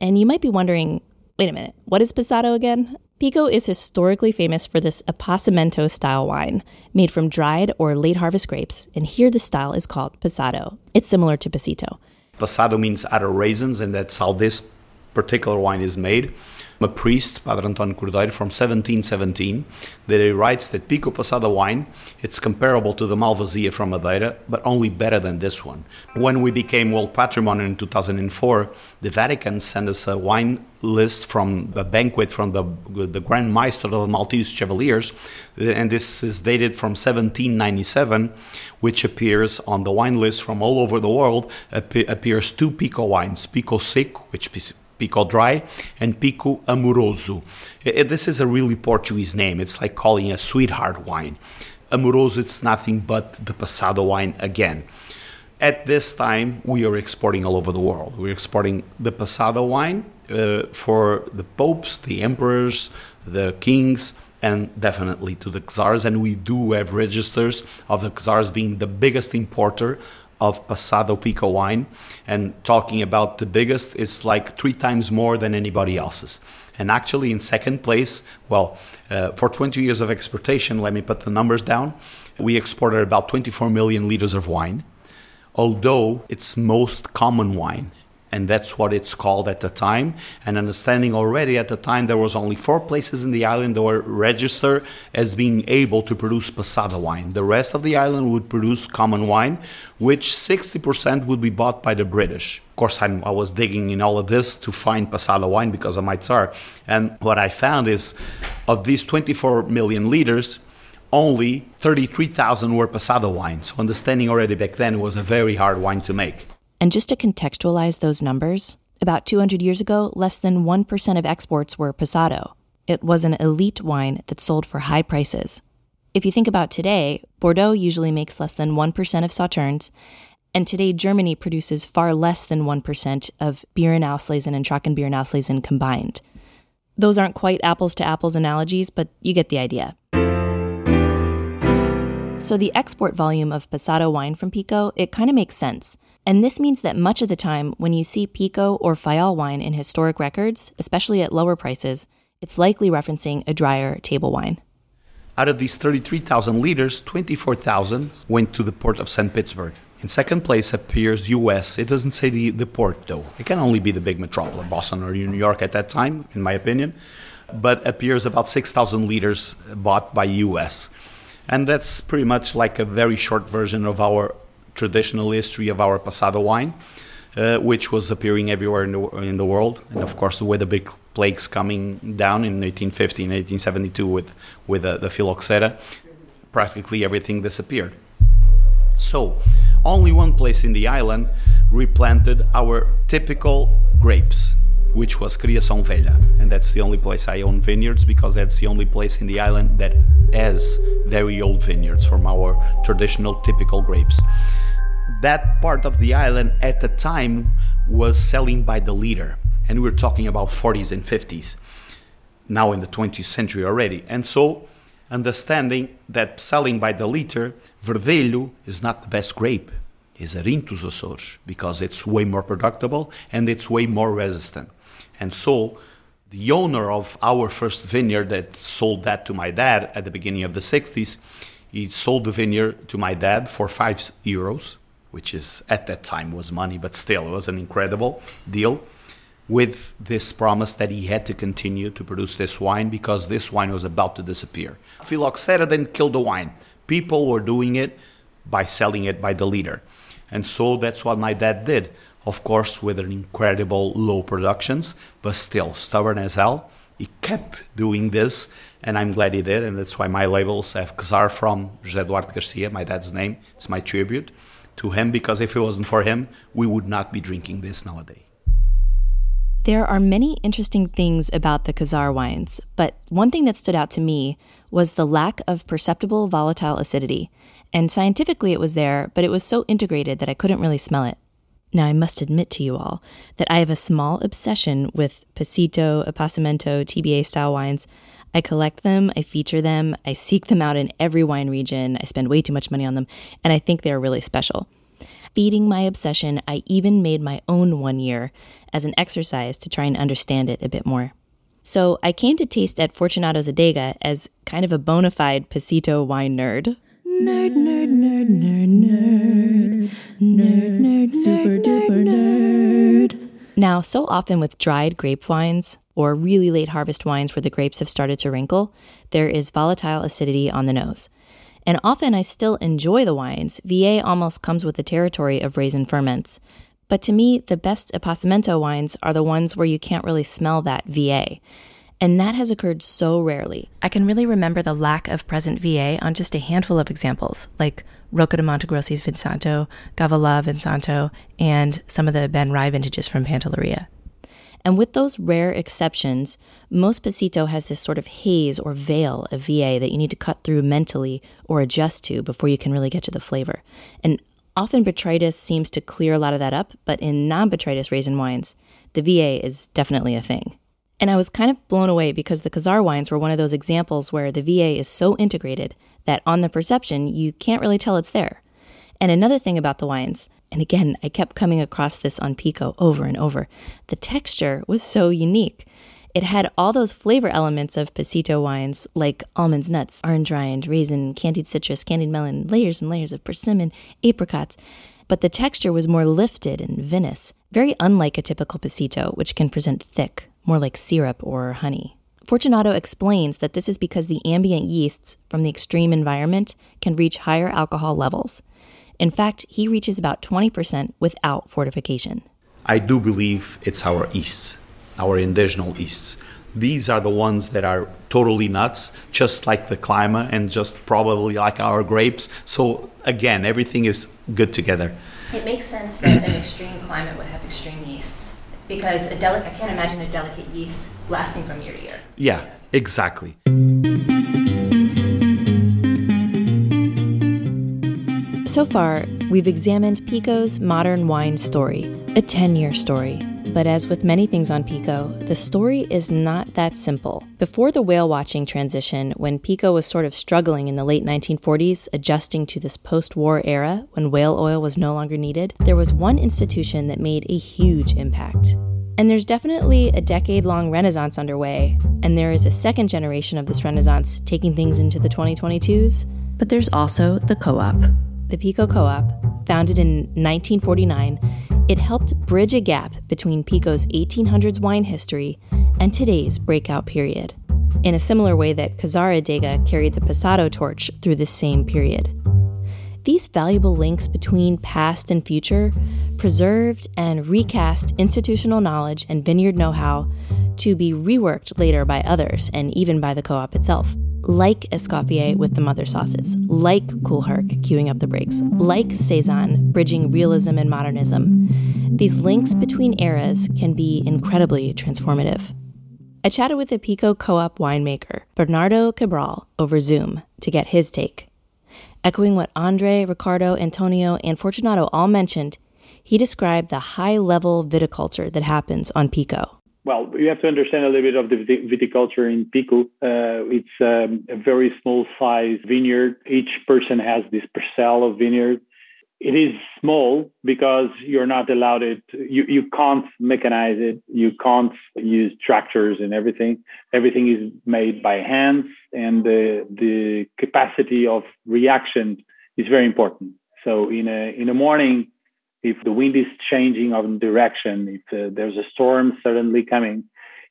And you might be wondering wait a minute, what is Passado again? Pico is historically famous for this Appassimento style wine, made from dried or late harvest grapes, and here the style is called Passado. It's similar to Passito. Passado means out of raisins, and that's how this particular wine is made. A priest, Padre Antonio Cordeiro, from 1717, that he writes that Pico Passada wine, it's comparable to the Malvasia from Madeira, but only better than this one. When we became World Patrimony in 2004, the Vatican sent us a wine list from a banquet from the, the Grand Master of the Maltese Chevaliers, and this is dated from 1797, which appears on the wine list from all over the world, appears two Pico wines, Pico Seco, which Pico Dry, and Pico Amoroso. This is a really Portuguese name. It's like calling a sweetheart wine. Amoroso, it's nothing but the Passado wine again. At this time, we are exporting all over the world. We're exporting the Passado wine uh, for the popes, the emperors, the kings, and definitely to the czars. And we do have registers of the czars being the biggest importer of Passado Pico wine. And talking about the biggest, it's like three times more than anybody else's. And actually, in second place, well, uh, for 20 years of exportation, let me put the numbers down. We exported about 24 million liters of wine, although it's most common wine and that's what it's called at the time. And understanding already at the time there was only four places in the island that were registered as being able to produce passada wine. The rest of the island would produce common wine, which 60% would be bought by the British. Of course, I'm, i was digging in all of this to find passada wine because of my tsar. And what I found is of these 24 million liters, only 33,000 were passada wine. So understanding already back then was a very hard wine to make. And just to contextualize those numbers, about 200 years ago, less than 1% of exports were Passado. It was an elite wine that sold for high prices. If you think about today, Bordeaux usually makes less than 1% of Sauternes, and today Germany produces far less than 1% of Beerenauslesen and Trockenbeerenauslesen combined. Those aren't quite apples to apples analogies, but you get the idea. So the export volume of Passado wine from Pico, it kind of makes sense. And this means that much of the time, when you see Pico or Fayal wine in historic records, especially at lower prices, it's likely referencing a drier table wine. Out of these 33,000 liters, 24,000 went to the port of St. Petersburg. In second place appears US. It doesn't say the, the port, though. It can only be the big metropolis, Boston or New York at that time, in my opinion. But appears about 6,000 liters bought by US. And that's pretty much like a very short version of our traditional history of our Passado wine, uh, which was appearing everywhere in the, in the world. And of course, with the big plagues coming down in 1850 and 1872 with, with uh, the phylloxera, practically everything disappeared. So, only one place in the island replanted our typical grapes, which was Criação Velha. And that's the only place I own vineyards because that's the only place in the island that has very old vineyards from our traditional typical grapes that part of the island at the time was selling by the liter. And we're talking about 40s and 50s, now in the 20th century already. And so, understanding that selling by the liter, Verdelho is not the best grape, is a Arinto dos Açores, because it's way more productable and it's way more resistant. And so, the owner of our first vineyard that sold that to my dad at the beginning of the 60s, he sold the vineyard to my dad for five euros which is at that time was money, but still it was an incredible deal. With this promise that he had to continue to produce this wine because this wine was about to disappear. Phylloxera then killed the wine. People were doing it by selling it by the liter. And so that's what my dad did. Of course, with an incredible low productions, but still stubborn as hell. He kept doing this, and I'm glad he did. And that's why my labels have Czar from José Duarte Garcia, my dad's name. It's my tribute to him because if it wasn't for him, we would not be drinking this nowadays. There are many interesting things about the Czar wines, but one thing that stood out to me was the lack of perceptible volatile acidity. And scientifically it was there, but it was so integrated that I couldn't really smell it. Now, I must admit to you all that I have a small obsession with Passito, Appassimento, TBA style wines. I collect them, I feature them, I seek them out in every wine region, I spend way too much money on them, and I think they're really special. Feeding my obsession, I even made my own one year as an exercise to try and understand it a bit more. So I came to taste at Fortunato's Adega as kind of a bona fide Passito wine nerd. Nerd, nerd, nerd, nerd, nerd. Nerd, nerd, super duper nerd. Now, so often with dried grape wines, or really late harvest wines where the grapes have started to wrinkle, there is volatile acidity on the nose. And often I still enjoy the wines. VA almost comes with the territory of raisin ferments. But to me, the best Appassimento wines are the ones where you can't really smell that VA. And that has occurred so rarely. I can really remember the lack of present VA on just a handful of examples, like Rocca di Montegrossi's Vinsanto, Gavala Vinsanto, and some of the Ben Rye vintages from Pantelleria. And with those rare exceptions, most passito has this sort of haze or veil of VA that you need to cut through mentally or adjust to before you can really get to the flavor. And often botrytis seems to clear a lot of that up, but in non botrytis raisin wines, the VA is definitely a thing. And I was kind of blown away because the Czar wines were one of those examples where the VA is so integrated that on the perception, you can't really tell it's there. And another thing about the wines, and again, I kept coming across this on Pico over and over, the texture was so unique. It had all those flavor elements of Passito wines, like almonds, nuts, orange rind, raisin, candied citrus, candied melon, layers and layers of persimmon, apricots. But the texture was more lifted and vinous, very unlike a typical Passito, which can present thick, more like syrup or honey. Fortunato explains that this is because the ambient yeasts from the extreme environment can reach higher alcohol levels. In fact, he reaches about 20% without fortification. I do believe it's our yeasts, our indigenous yeasts. These are the ones that are totally nuts, just like the climate and just probably like our grapes. So, again, everything is good together. It makes sense that an extreme climate would have extreme yeasts because a deli- I can't imagine a delicate yeast lasting from year to year. Yeah, exactly. So far, we've examined Pico's modern wine story, a 10 year story. But as with many things on Pico, the story is not that simple. Before the whale watching transition, when Pico was sort of struggling in the late 1940s, adjusting to this post war era when whale oil was no longer needed, there was one institution that made a huge impact. And there's definitely a decade long renaissance underway, and there is a second generation of this renaissance taking things into the 2022s. But there's also the co op. The Pico Co op, founded in 1949, it helped bridge a gap between Pico's 1800s wine history and today's breakout period, in a similar way that Casaradega carried the Passado torch through the same period. These valuable links between past and future preserved and recast institutional knowledge and vineyard know how to be reworked later by others and even by the co op itself like Escoffier with the mother sauces, like Kool Herc queuing up the breaks, like Cezanne bridging realism and modernism. These links between eras can be incredibly transformative. I chatted with a Pico co op winemaker, Bernardo Cabral, over Zoom to get his take. Echoing what Andre, Ricardo, Antonio, and Fortunato all mentioned, he described the high level viticulture that happens on Pico well, you have to understand a little bit of the viticulture in Pico. Uh, it's um, a very small size vineyard. Each person has this parcel of vineyard. It is small because you're not allowed it. You, you can't mechanize it. You can't use tractors and everything. Everything is made by hands, and the the capacity of reaction is very important. So in a in a morning, if the wind is changing of direction, if uh, there's a storm suddenly coming,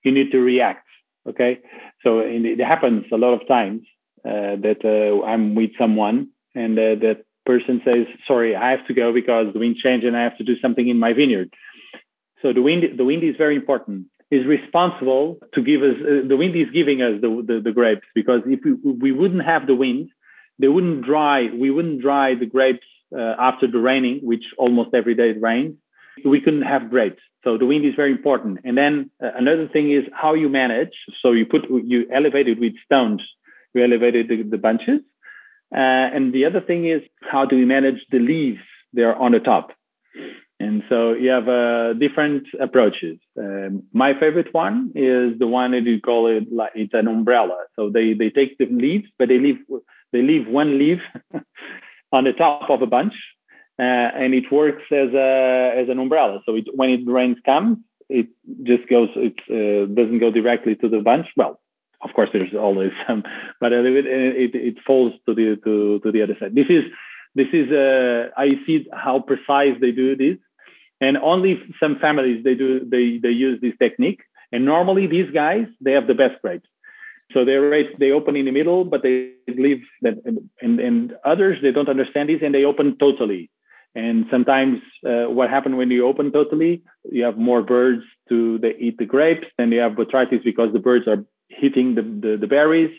you need to react. Okay, so it happens a lot of times uh, that uh, I'm with someone and uh, that person says, "Sorry, I have to go because the wind changed and I have to do something in my vineyard." So the wind, the wind is very important. Is responsible to give us uh, the wind is giving us the, the, the grapes because if we, we wouldn't have the wind, they wouldn't dry. We wouldn't dry the grapes uh, after the raining, which almost every day it rains, we couldn't have grapes. So the wind is very important. And then uh, another thing is how you manage. So you put you elevate it with stones. You elevated the, the bunches. Uh, and the other thing is how do we manage the leaves? They're on the top. And so you have uh, different approaches. Um, my favorite one is the one that you call it like it's an umbrella. So they they take the leaves, but they leave they leave one leaf on the top of a bunch, uh, and it works as a as an umbrella. So it, when it rains comes, it just goes. It uh, doesn't go directly to the bunch. Well, of course, there's always some, but it, it, it falls to the to, to the other side. This is this is uh, I see how precise they do this, and only some families they do they they use this technique. And normally these guys they have the best grapes. So they right, they open in the middle, but they leave that, and, and others they don't understand this and they open totally. And sometimes uh, what happens when you open totally, you have more birds to they eat the grapes, then you have botrytis because the birds are hitting the, the, the berries,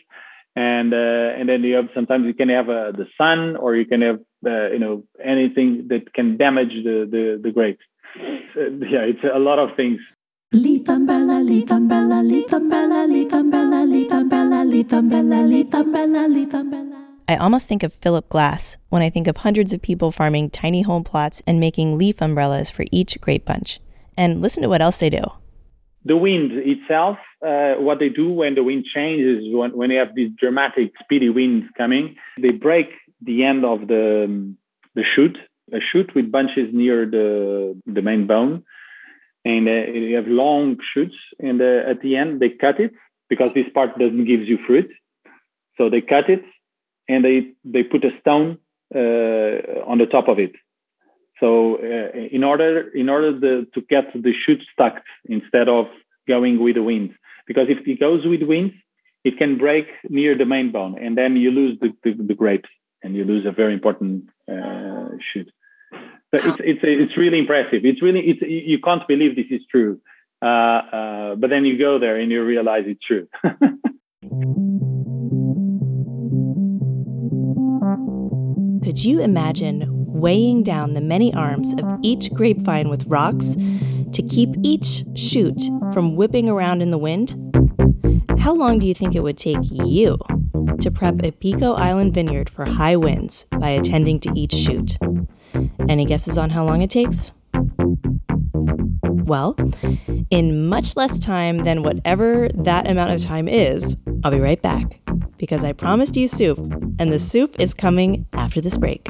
and uh, and then you have sometimes you can have uh, the sun or you can have uh, you know anything that can damage the the, the grapes. Uh, yeah, it's a lot of things. Leaf umbrella, leaf umbrella, leaf umbrella, leaf umbrella, leaf umbrella, leaf umbrella, leaf umbrella, leaf umbrella. I almost think of Philip Glass when I think of hundreds of people farming tiny home plots and making leaf umbrellas for each grape bunch. And listen to what else they do. The wind itself, uh, what they do when the wind changes, when, when they have these dramatic, speedy winds coming, they break the end of the, the shoot, a shoot with bunches near the, the main bone. And uh, you have long shoots. And uh, at the end, they cut it because this part doesn't give you fruit. So they cut it and they they put a stone uh, on the top of it. So uh, in order in order the, to get the shoot stuck instead of going with the wind, because if it goes with wind, it can break near the main bone, and then you lose the, the, the grapes, and you lose a very important uh, shoot. But it's it's it's really impressive. It's really it's you can't believe this is true. Uh, uh, but then you go there and you realize it's true. Could you imagine weighing down the many arms of each grapevine with rocks to keep each shoot from whipping around in the wind? How long do you think it would take you to prep a Pico Island vineyard for high winds by attending to each shoot? Any guesses on how long it takes? Well, in much less time than whatever that amount of time is, I'll be right back because I promised you soup, and the soup is coming after this break.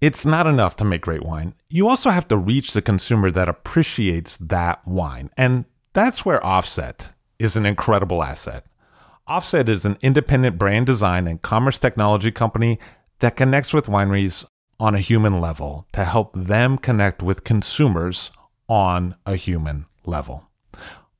It's not enough to make great wine. You also have to reach the consumer that appreciates that wine. And that's where Offset is an incredible asset. Offset is an independent brand design and commerce technology company that connects with wineries on a human level to help them connect with consumers on a human level.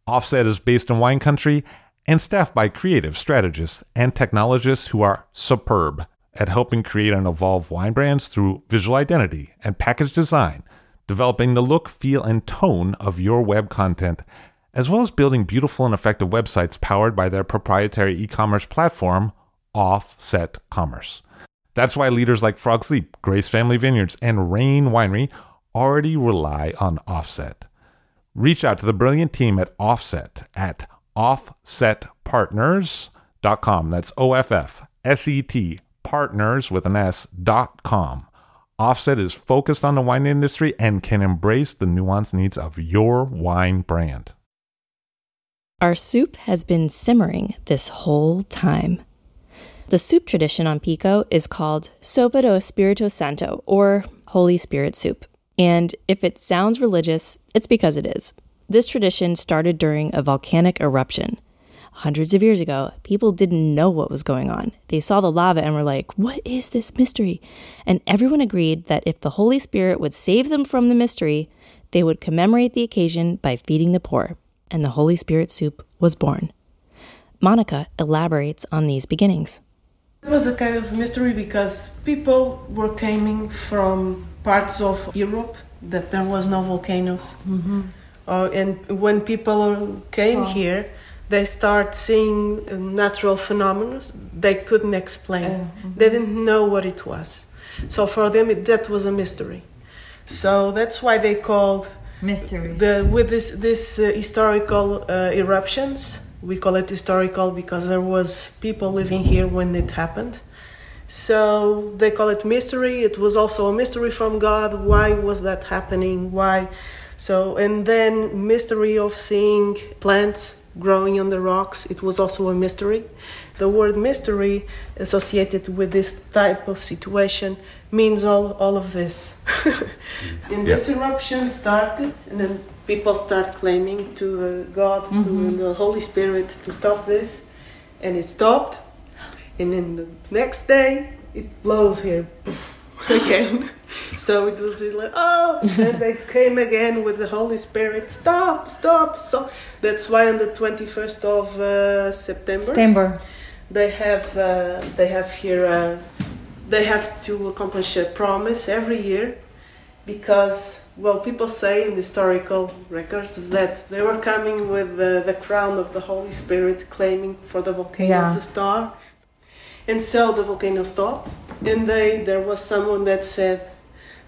Offset is based in wine country and staffed by creative strategists and technologists who are superb at helping create and evolve wine brands through visual identity and package design, developing the look, feel, and tone of your web content, as well as building beautiful and effective websites powered by their proprietary e commerce platform, Offset Commerce. That's why leaders like Frog's Leap, Grace Family Vineyards, and Rain Winery already rely on Offset. Reach out to the brilliant team at Offset at offsetpartners.com. That's O F F S E T partners with an S dot com. Offset is focused on the wine industry and can embrace the nuanced needs of your wine brand. Our soup has been simmering this whole time. The soup tradition on Pico is called Sopa do Espírito Santo, or Holy Spirit soup. And if it sounds religious, it's because it is. This tradition started during a volcanic eruption. Hundreds of years ago, people didn't know what was going on. They saw the lava and were like, What is this mystery? And everyone agreed that if the Holy Spirit would save them from the mystery, they would commemorate the occasion by feeding the poor. And the Holy Spirit soup was born. Monica elaborates on these beginnings. It was a kind of mystery because people were coming from parts of Europe that there was no volcanoes. Mm-hmm. Uh, and when people came So- here, they start seeing natural phenomena they couldn't explain. Uh, They didn't know what it was. So for them, it, that was a mystery. So that's why they called Mystery. the with this this uh, historical uh, eruptions. We call it historical because there was people living here when it happened. So they call it mystery. It was also a mystery from God. Why was that happening? Why? So and then mystery of seeing plants growing on the rocks. It was also a mystery. The word mystery associated with this type of situation means all, all of this. and this eruption started, and then people start claiming to uh, God, to Mhm. the Holy Spirit to stop this, and it stopped. And then the next day, it blows here. Again. So it will be like, oh, and they came again with the Holy Spirit. Stop, stop. So that's why on the twenty first of uh, September, September. They have uh, they have here uh, they have to accomplish a promise every year because well people say in historical records that they were coming with the, the crown of the Holy Spirit claiming for the volcano Yeah. to start and so the volcano stopped and they there was someone that said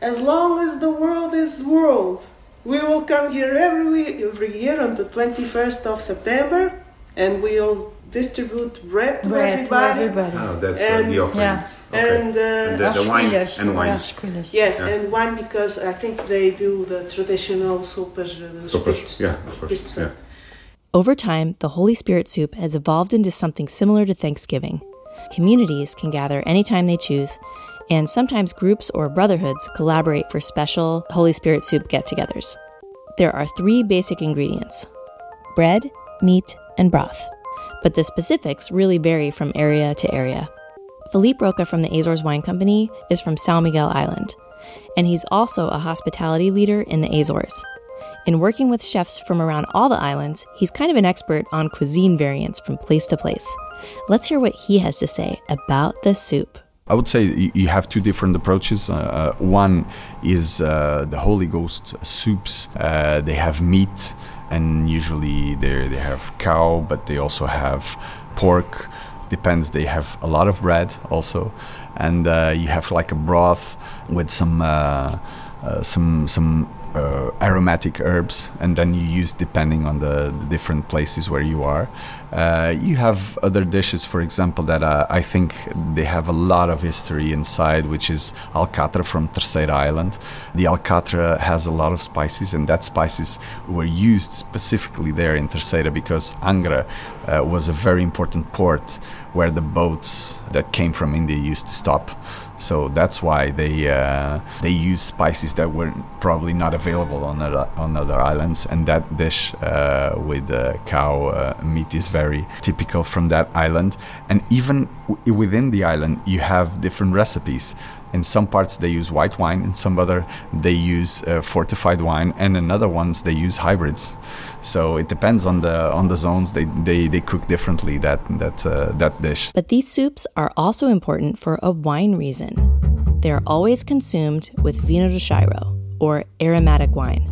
as long as the world is world we will come here every every year on the 21st of September and we'll distribute bread to Bread to everybody. everybody. Oh, that's, uh, the offerings. Yeah. Okay. And, uh, And the- the wine- and wine. Yes, Yeah. and wine because I think they do the traditional sopas. uh, Sopas, spirits- yeah, of course, yeah. Over time, the Holy Spirit soup has evolved into something similar to Thanksgiving. Communities can gather anytime they choose, and sometimes groups or brotherhoods collaborate for special Holy Spirit soup get togethers. There are three basic ingredients bread, meat, and broth, but the specifics really vary from area to area. Filipe Rocha from the Azores Wine Company is from São Miguel Island, and he's also a hospitality leader in the Azores. In working with chefs from around all the islands, he's kind of an expert on cuisine variants from place to place. Let's hear what he has to say about the soup. I would say you have two different approaches. Uh, uh, one is uh, the Holy Ghost soups. Uh, they have meat, and usually they they have cow, but they also have pork. Depends. They have a lot of bread also, and uh, you have like a broth with some uh, uh, some some uh, aromatic herbs, and then you use depending on the, the different places where you are. Uh, you have other dishes, for example, that uh, I think they have a lot of history inside, which is alcatra from Terceira Island. The alcatra has a lot of spices, and that spices were used specifically there in Terceira because Angra uh, was a very important port where the boats that came from India used to stop. So that's why they uh, they use spices that were probably not available on other, on other islands, and that dish uh, with uh, cow uh, meat is very typical from that island. And even within the island, you have different recipes. In some parts they use white wine, in some other they use uh, fortified wine, and in other ones they use hybrids. So it depends on the on the zones. They they, they cook differently that that uh, that dish. But these soups are also important for a wine reason. They are always consumed with vinho de cheiro, or aromatic wine.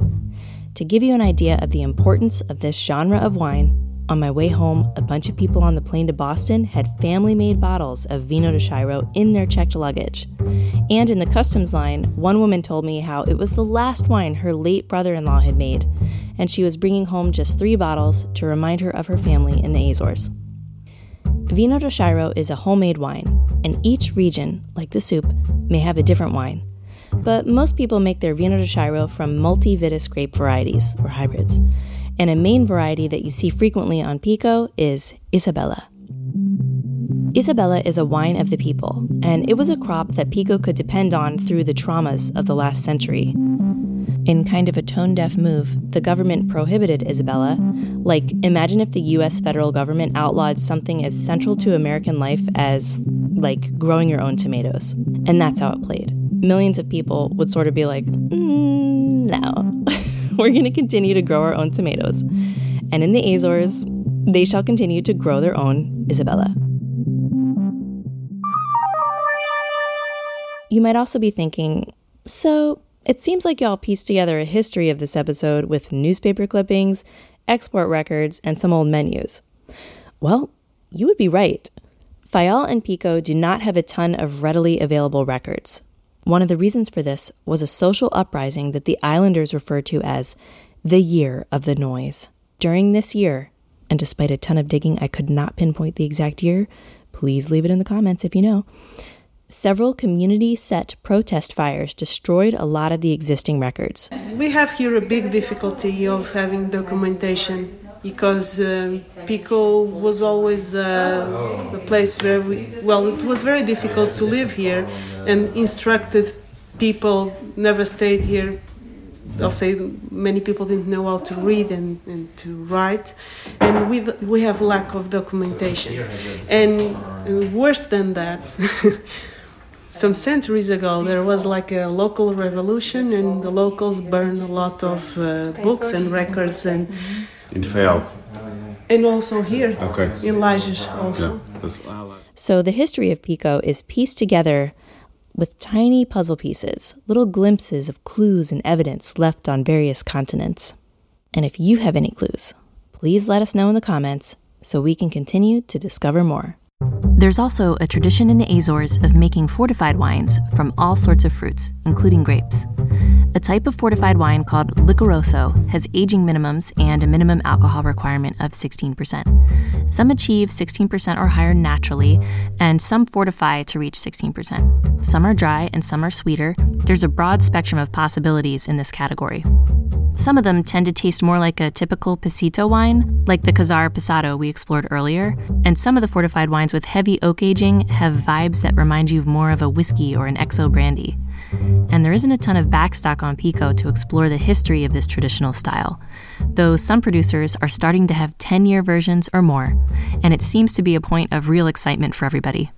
To give you an idea of the importance of this genre of wine, on my way home, a bunch of people on the plane to Boston had family made bottles of Vinho de Cheiro in their checked luggage. And in the customs line, one woman told me how it was the last wine her late brother in law had made, and she was bringing home just three bottles to remind her of her family in the Azores. Vinho de Cheiro is a homemade wine, and each region, like the soup, may have a different wine. But most people make their Vinho de Cheiro from multi-vitis grape varieties, or hybrids. And a main variety that you see frequently on Pico is Isabella. Isabella is a wine of the people, and it was a crop that Pico could depend on through the traumas of the last century. In kind of a tone deaf move, the government prohibited Isabella. Like, imagine if the US federal government outlawed something as central to American life as, like, growing your own tomatoes. And that's how it played. Millions of people would sort of be like, mm, no, we're going to continue to grow our own tomatoes. And in the Azores, they shall continue to grow their own Isabella. You might also be thinking, so it seems like y'all pieced together a history of this episode with newspaper clippings, export records, and some old menus. Well, you would be right. Fayal and Pico do not have a ton of readily available records. One of the reasons for this was a social uprising that the islanders referred to as the Year of the Noise. During this year, and despite a ton of digging, I could not pinpoint the exact year. Please leave it in the comments if you know. Several community set protest fires destroyed a lot of the existing records. We have here a big difficulty of having documentation because um, Pico was always uh, a place where we, well, it was very difficult to live here, and instructed people never stayed here. I'll say many people didn't know how to read and, and to write, and we we have lack of documentation, and, worse than that. some centuries ago there was like a local revolution and the locals burned a lot of uh, books and records and In Fayal. and also here Okay. in Lages also. So the history of Pico is pieced together with tiny puzzle pieces, little glimpses of clues and evidence left on various continents. And if you have any clues, please let us know in the comments so we can continue to discover more. There's also a tradition in the Azores of making fortified wines from all sorts of fruits, including grapes. A type of fortified wine called Licoroso has aging minimums and a minimum alcohol requirement of 16%. Some achieve 16% or higher naturally, and some fortify to reach 16%. Some are dry and some are sweeter. There's a broad spectrum of possibilities in this category. Some of them tend to taste more like a typical passito wine, like the Czar Passado we explored earlier, and some of the fortified wines with heavy oak aging have vibes that remind you more of a whiskey or an XO brandy. And there isn't a ton of backstock on Pico to explore the history of this traditional style, though some producers are starting to have 10 year versions or more, and it seems to be a point of real excitement for everybody.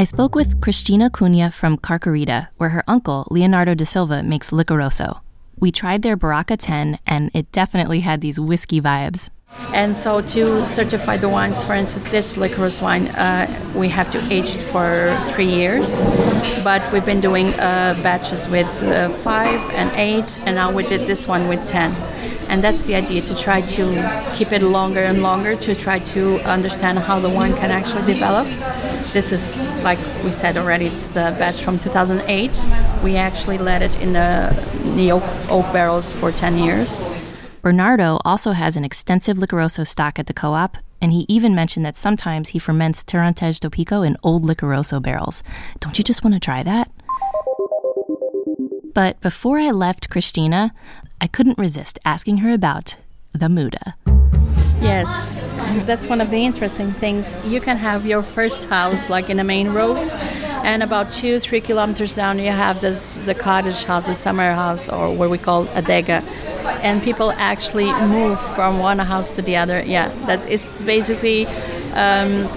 I spoke with Cristina Cunha from Carcarita, where her uncle, Leonardo da Silva, makes Licoroso. We tried their Baraka 10, and it definitely had these whiskey vibes. And so to certify the wines, for instance, this licorice wine, uh, we have to age it for three years. But we've been doing uh, batches with uh, five and eight, and now we did this one with 10. And that's the idea to try to keep it longer and longer to try to understand how the wine can actually develop. This is, like we said already, it's the batch from 2008. We actually let it in the, oak barrels for 10 years. Bernardo also has an extensive Licoroso stock at the co op, and he even mentioned that sometimes he ferments Terrantez do Pico in old Licoroso barrels. Don't you just want to try that? But before I left Cristina, I couldn't resist asking her about the Muda. Yes, that's one of the interesting things. You can have your first house like in a main road, and about two, three kilometers down, you have this the cottage house, the summer house, or what we call a adega, and people actually move from one house to the other. Yeah, that's it's basically. Um,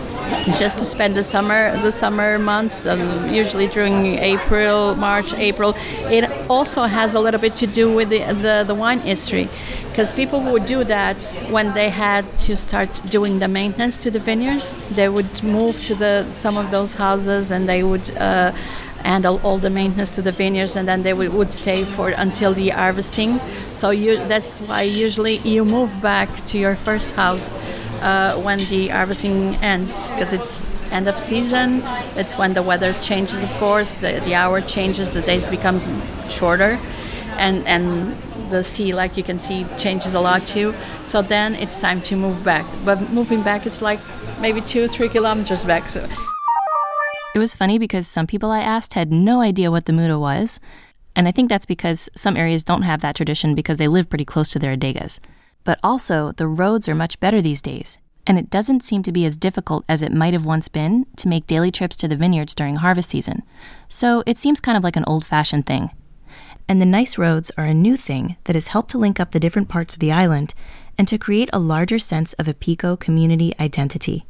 just to spend the summer the summer months um, usually during april march april. It also has a little bit to do with the, the, the wine history because people would do that when they had to start doing the maintenance to the vineyards. They would move to the some of those houses and they would uh, handle all the maintenance to the vineyards and then they would, would stay for until the harvesting. So you, that's why usually you move back to your first house uh, when the harvesting ends because it's end of season. It's when the weather changes of course. The, the hour changes the days becomes shorter. And and the sea like you can see changes a lot too. So then it's time to move back. But moving back it's like maybe two three kilometers back so It was funny because some people I asked had no idea what the Muda was, and I think that's because some areas don't have that tradition because they live pretty close to their adegas. But also, the roads are much better these days, and it doesn't seem to be as difficult as it might have once been to make daily trips to the vineyards during harvest season. So it seems kind of like an old fashioned thing. And the nice roads are a new thing that has helped to link up the different parts of the island and to create a larger sense of a Pico community identity.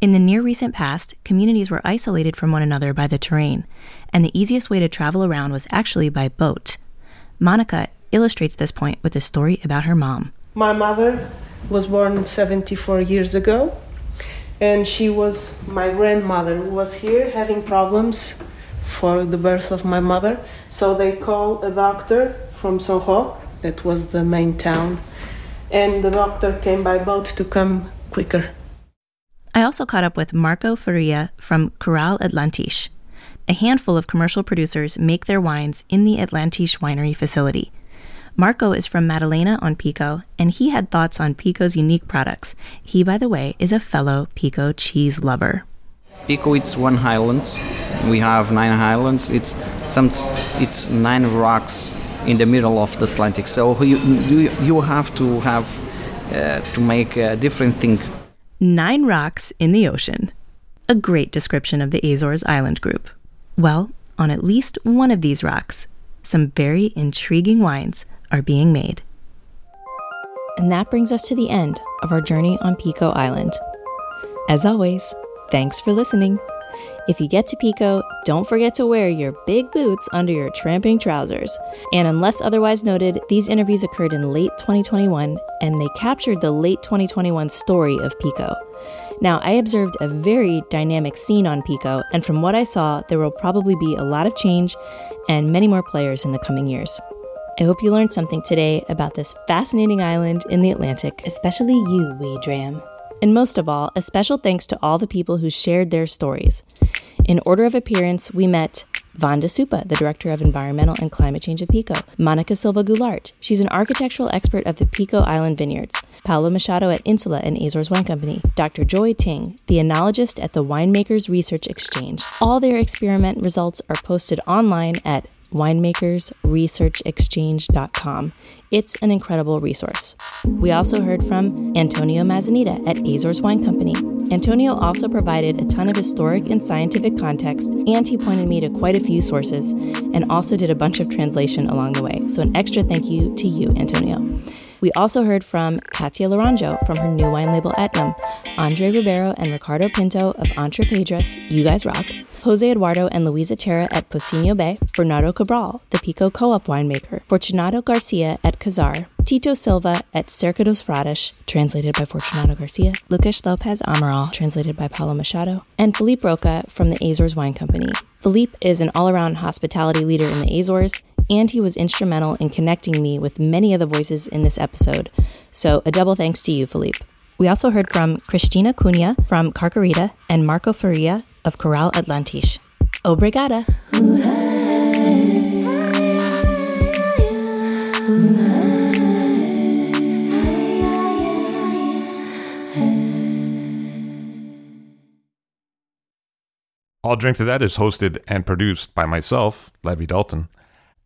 In the near recent past, communities were isolated from one another by the terrain, and the easiest way to travel around was actually by boat. Monica illustrates this point with a story about her mom. My mother was born 74 years ago, and she was my grandmother who was here having problems for the birth of my mother. So they called a doctor from Roque, that was the main town, and the doctor came by boat to come quicker. I also caught up with Marco Faria from Curral Atlantis. A handful of commercial producers make their wines in the Atlantiche winery facility. Marco is from Madalena on Pico, and he had thoughts on Pico's unique products. He, by the way, is a fellow Pico cheese lover. Pico, it's one island. We have nine islands. It's some, it's nine rocks in the middle of the Atlantic. So you you, you have to have uh, to make a different thing. Nine rocks in the ocean. A great description of the Azores Island group. Well, on at least one of these rocks, some very intriguing wines are being made. And that brings us to the end of our journey on Pico Island. As always, thanks for listening. If you get to Pico, don't forget to wear your big boots under your tramping trousers. And unless otherwise noted, these interviews occurred in late 2021 and they captured the late 2021 story of Pico. Now, I observed a very dynamic scene on Pico, and from what I saw, there will probably be a lot of change and many more players in the coming years. I hope you learned something today about this fascinating island in the Atlantic, especially you, Wee Dram. And most of all, a special thanks to all the people who shared their stories. In order of appearance, we met Vanda Supa, the Director of Environmental and Climate Change at Pico. Monica Silva Goulart. She's an architectural expert of the Pico Island Vineyards. Paulo Machado at Insula and Azores Wine Company. Dr. Joy Ting, the enologist at the Winemakers Research Exchange. All their experiment results are posted online at winemakersresearchexchange.com. It's an incredible resource. We also heard from Antonio Maçanita at Azores Wine Company. Antonio also provided a ton of historic and scientific context, and he pointed me to quite a few sources and also did a bunch of translation along the way. So, an extra thank you to you, Antonio. We also heard from Katia Laranjo from her new wine label Etnam, Andre Ribeiro and Ricardo Pinto of Entre Pedras, You Guys Rock, Jose Eduardo and Luisa Terra at Pocinho Bay, Bernardo Cabral, the Pico Co-op winemaker, Fortunato Garcia at Czar, Tito Silva at Cerca dos Frades, translated by Fortunato Garcia, Lucas Lopez Amaral, translated by Paulo Machado, and Filipe Rocha from the Azores Wine Company. Filipe is an all-around hospitality leader in the Azores, and he was instrumental in connecting me with many of the voices in this episode. So, a double thanks to you, Filipe. We also heard from Cristina Cunha from Carcarita and Marco Faria of Curral Atlantis. Obrigada. I'll Drink to That is hosted and produced by myself, Levi Dalton.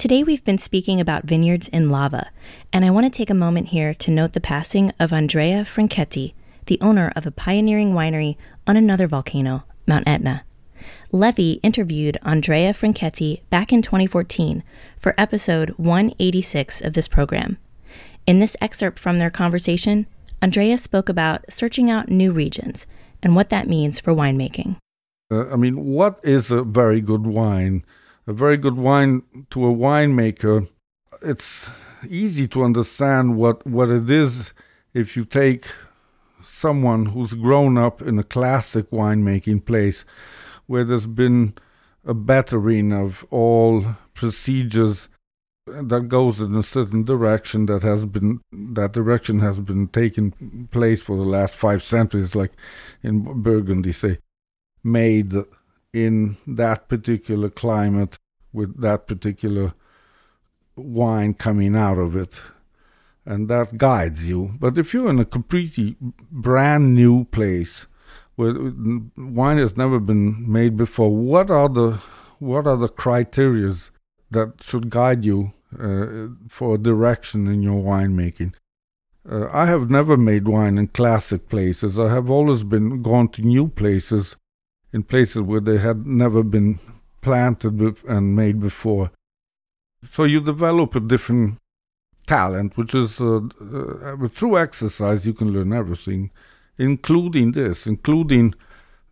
Today we've been speaking about vineyards in lava, and I want to take a moment here to note the passing of Andrea Franchetti, the owner of a pioneering winery on another volcano, Mount Etna. Levi interviewed Andrea Franchetti back in 2014 for episode 186 of this program. In this excerpt from their conversation, Andrea spoke about searching out new regions and what that means for winemaking. Uh, I mean, what is a very good wine? A very good wine to a winemaker, it's easy to understand what, what it is if you take someone who's grown up in a classic winemaking place where there's been a battering of all procedures that goes in a certain direction that has been that direction has been taking place for the last five centuries like in burgundy say made in that particular climate with that particular wine coming out of it. And that guides you. But if you're in a completely brand new place where wine has never been made before what are the what are the criterias that should guide you uh, for direction in your winemaking? Uh, I have never made wine in classic places. I have always been gone to new places, in places where they had never been planted and made before. So you develop a different talent, which is uh, uh, through exercise you can learn everything, including this, including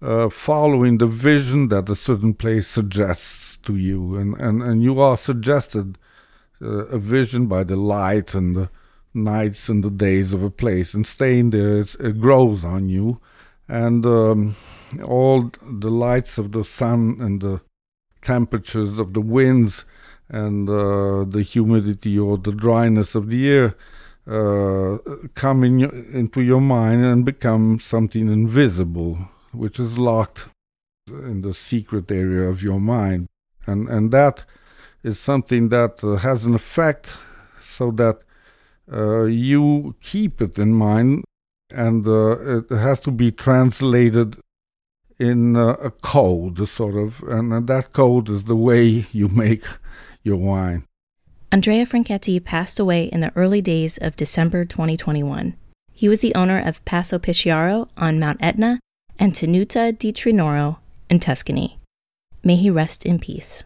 uh, following the vision that a certain place suggests to you, and and and you are suggested uh, a vision by the light and the nights and the days of a place and staying there it grows on you and um, all the lights of the sun and the temperatures of the winds and uh, the humidity or the dryness of the air uh, come in your, into your mind and become something invisible, which is locked in the secret area of your mind, and and that is something that uh, has an effect, so that uh, you keep it in mind, and uh, it has to be translated in uh, a code, sort of, and that code is the way you make your wine. Andrea Franchetti passed away in the early days of December 2021. He was the owner of Passopisciaro on Mount Etna and Tenuta di Trinoro in Tuscany. May he rest in peace.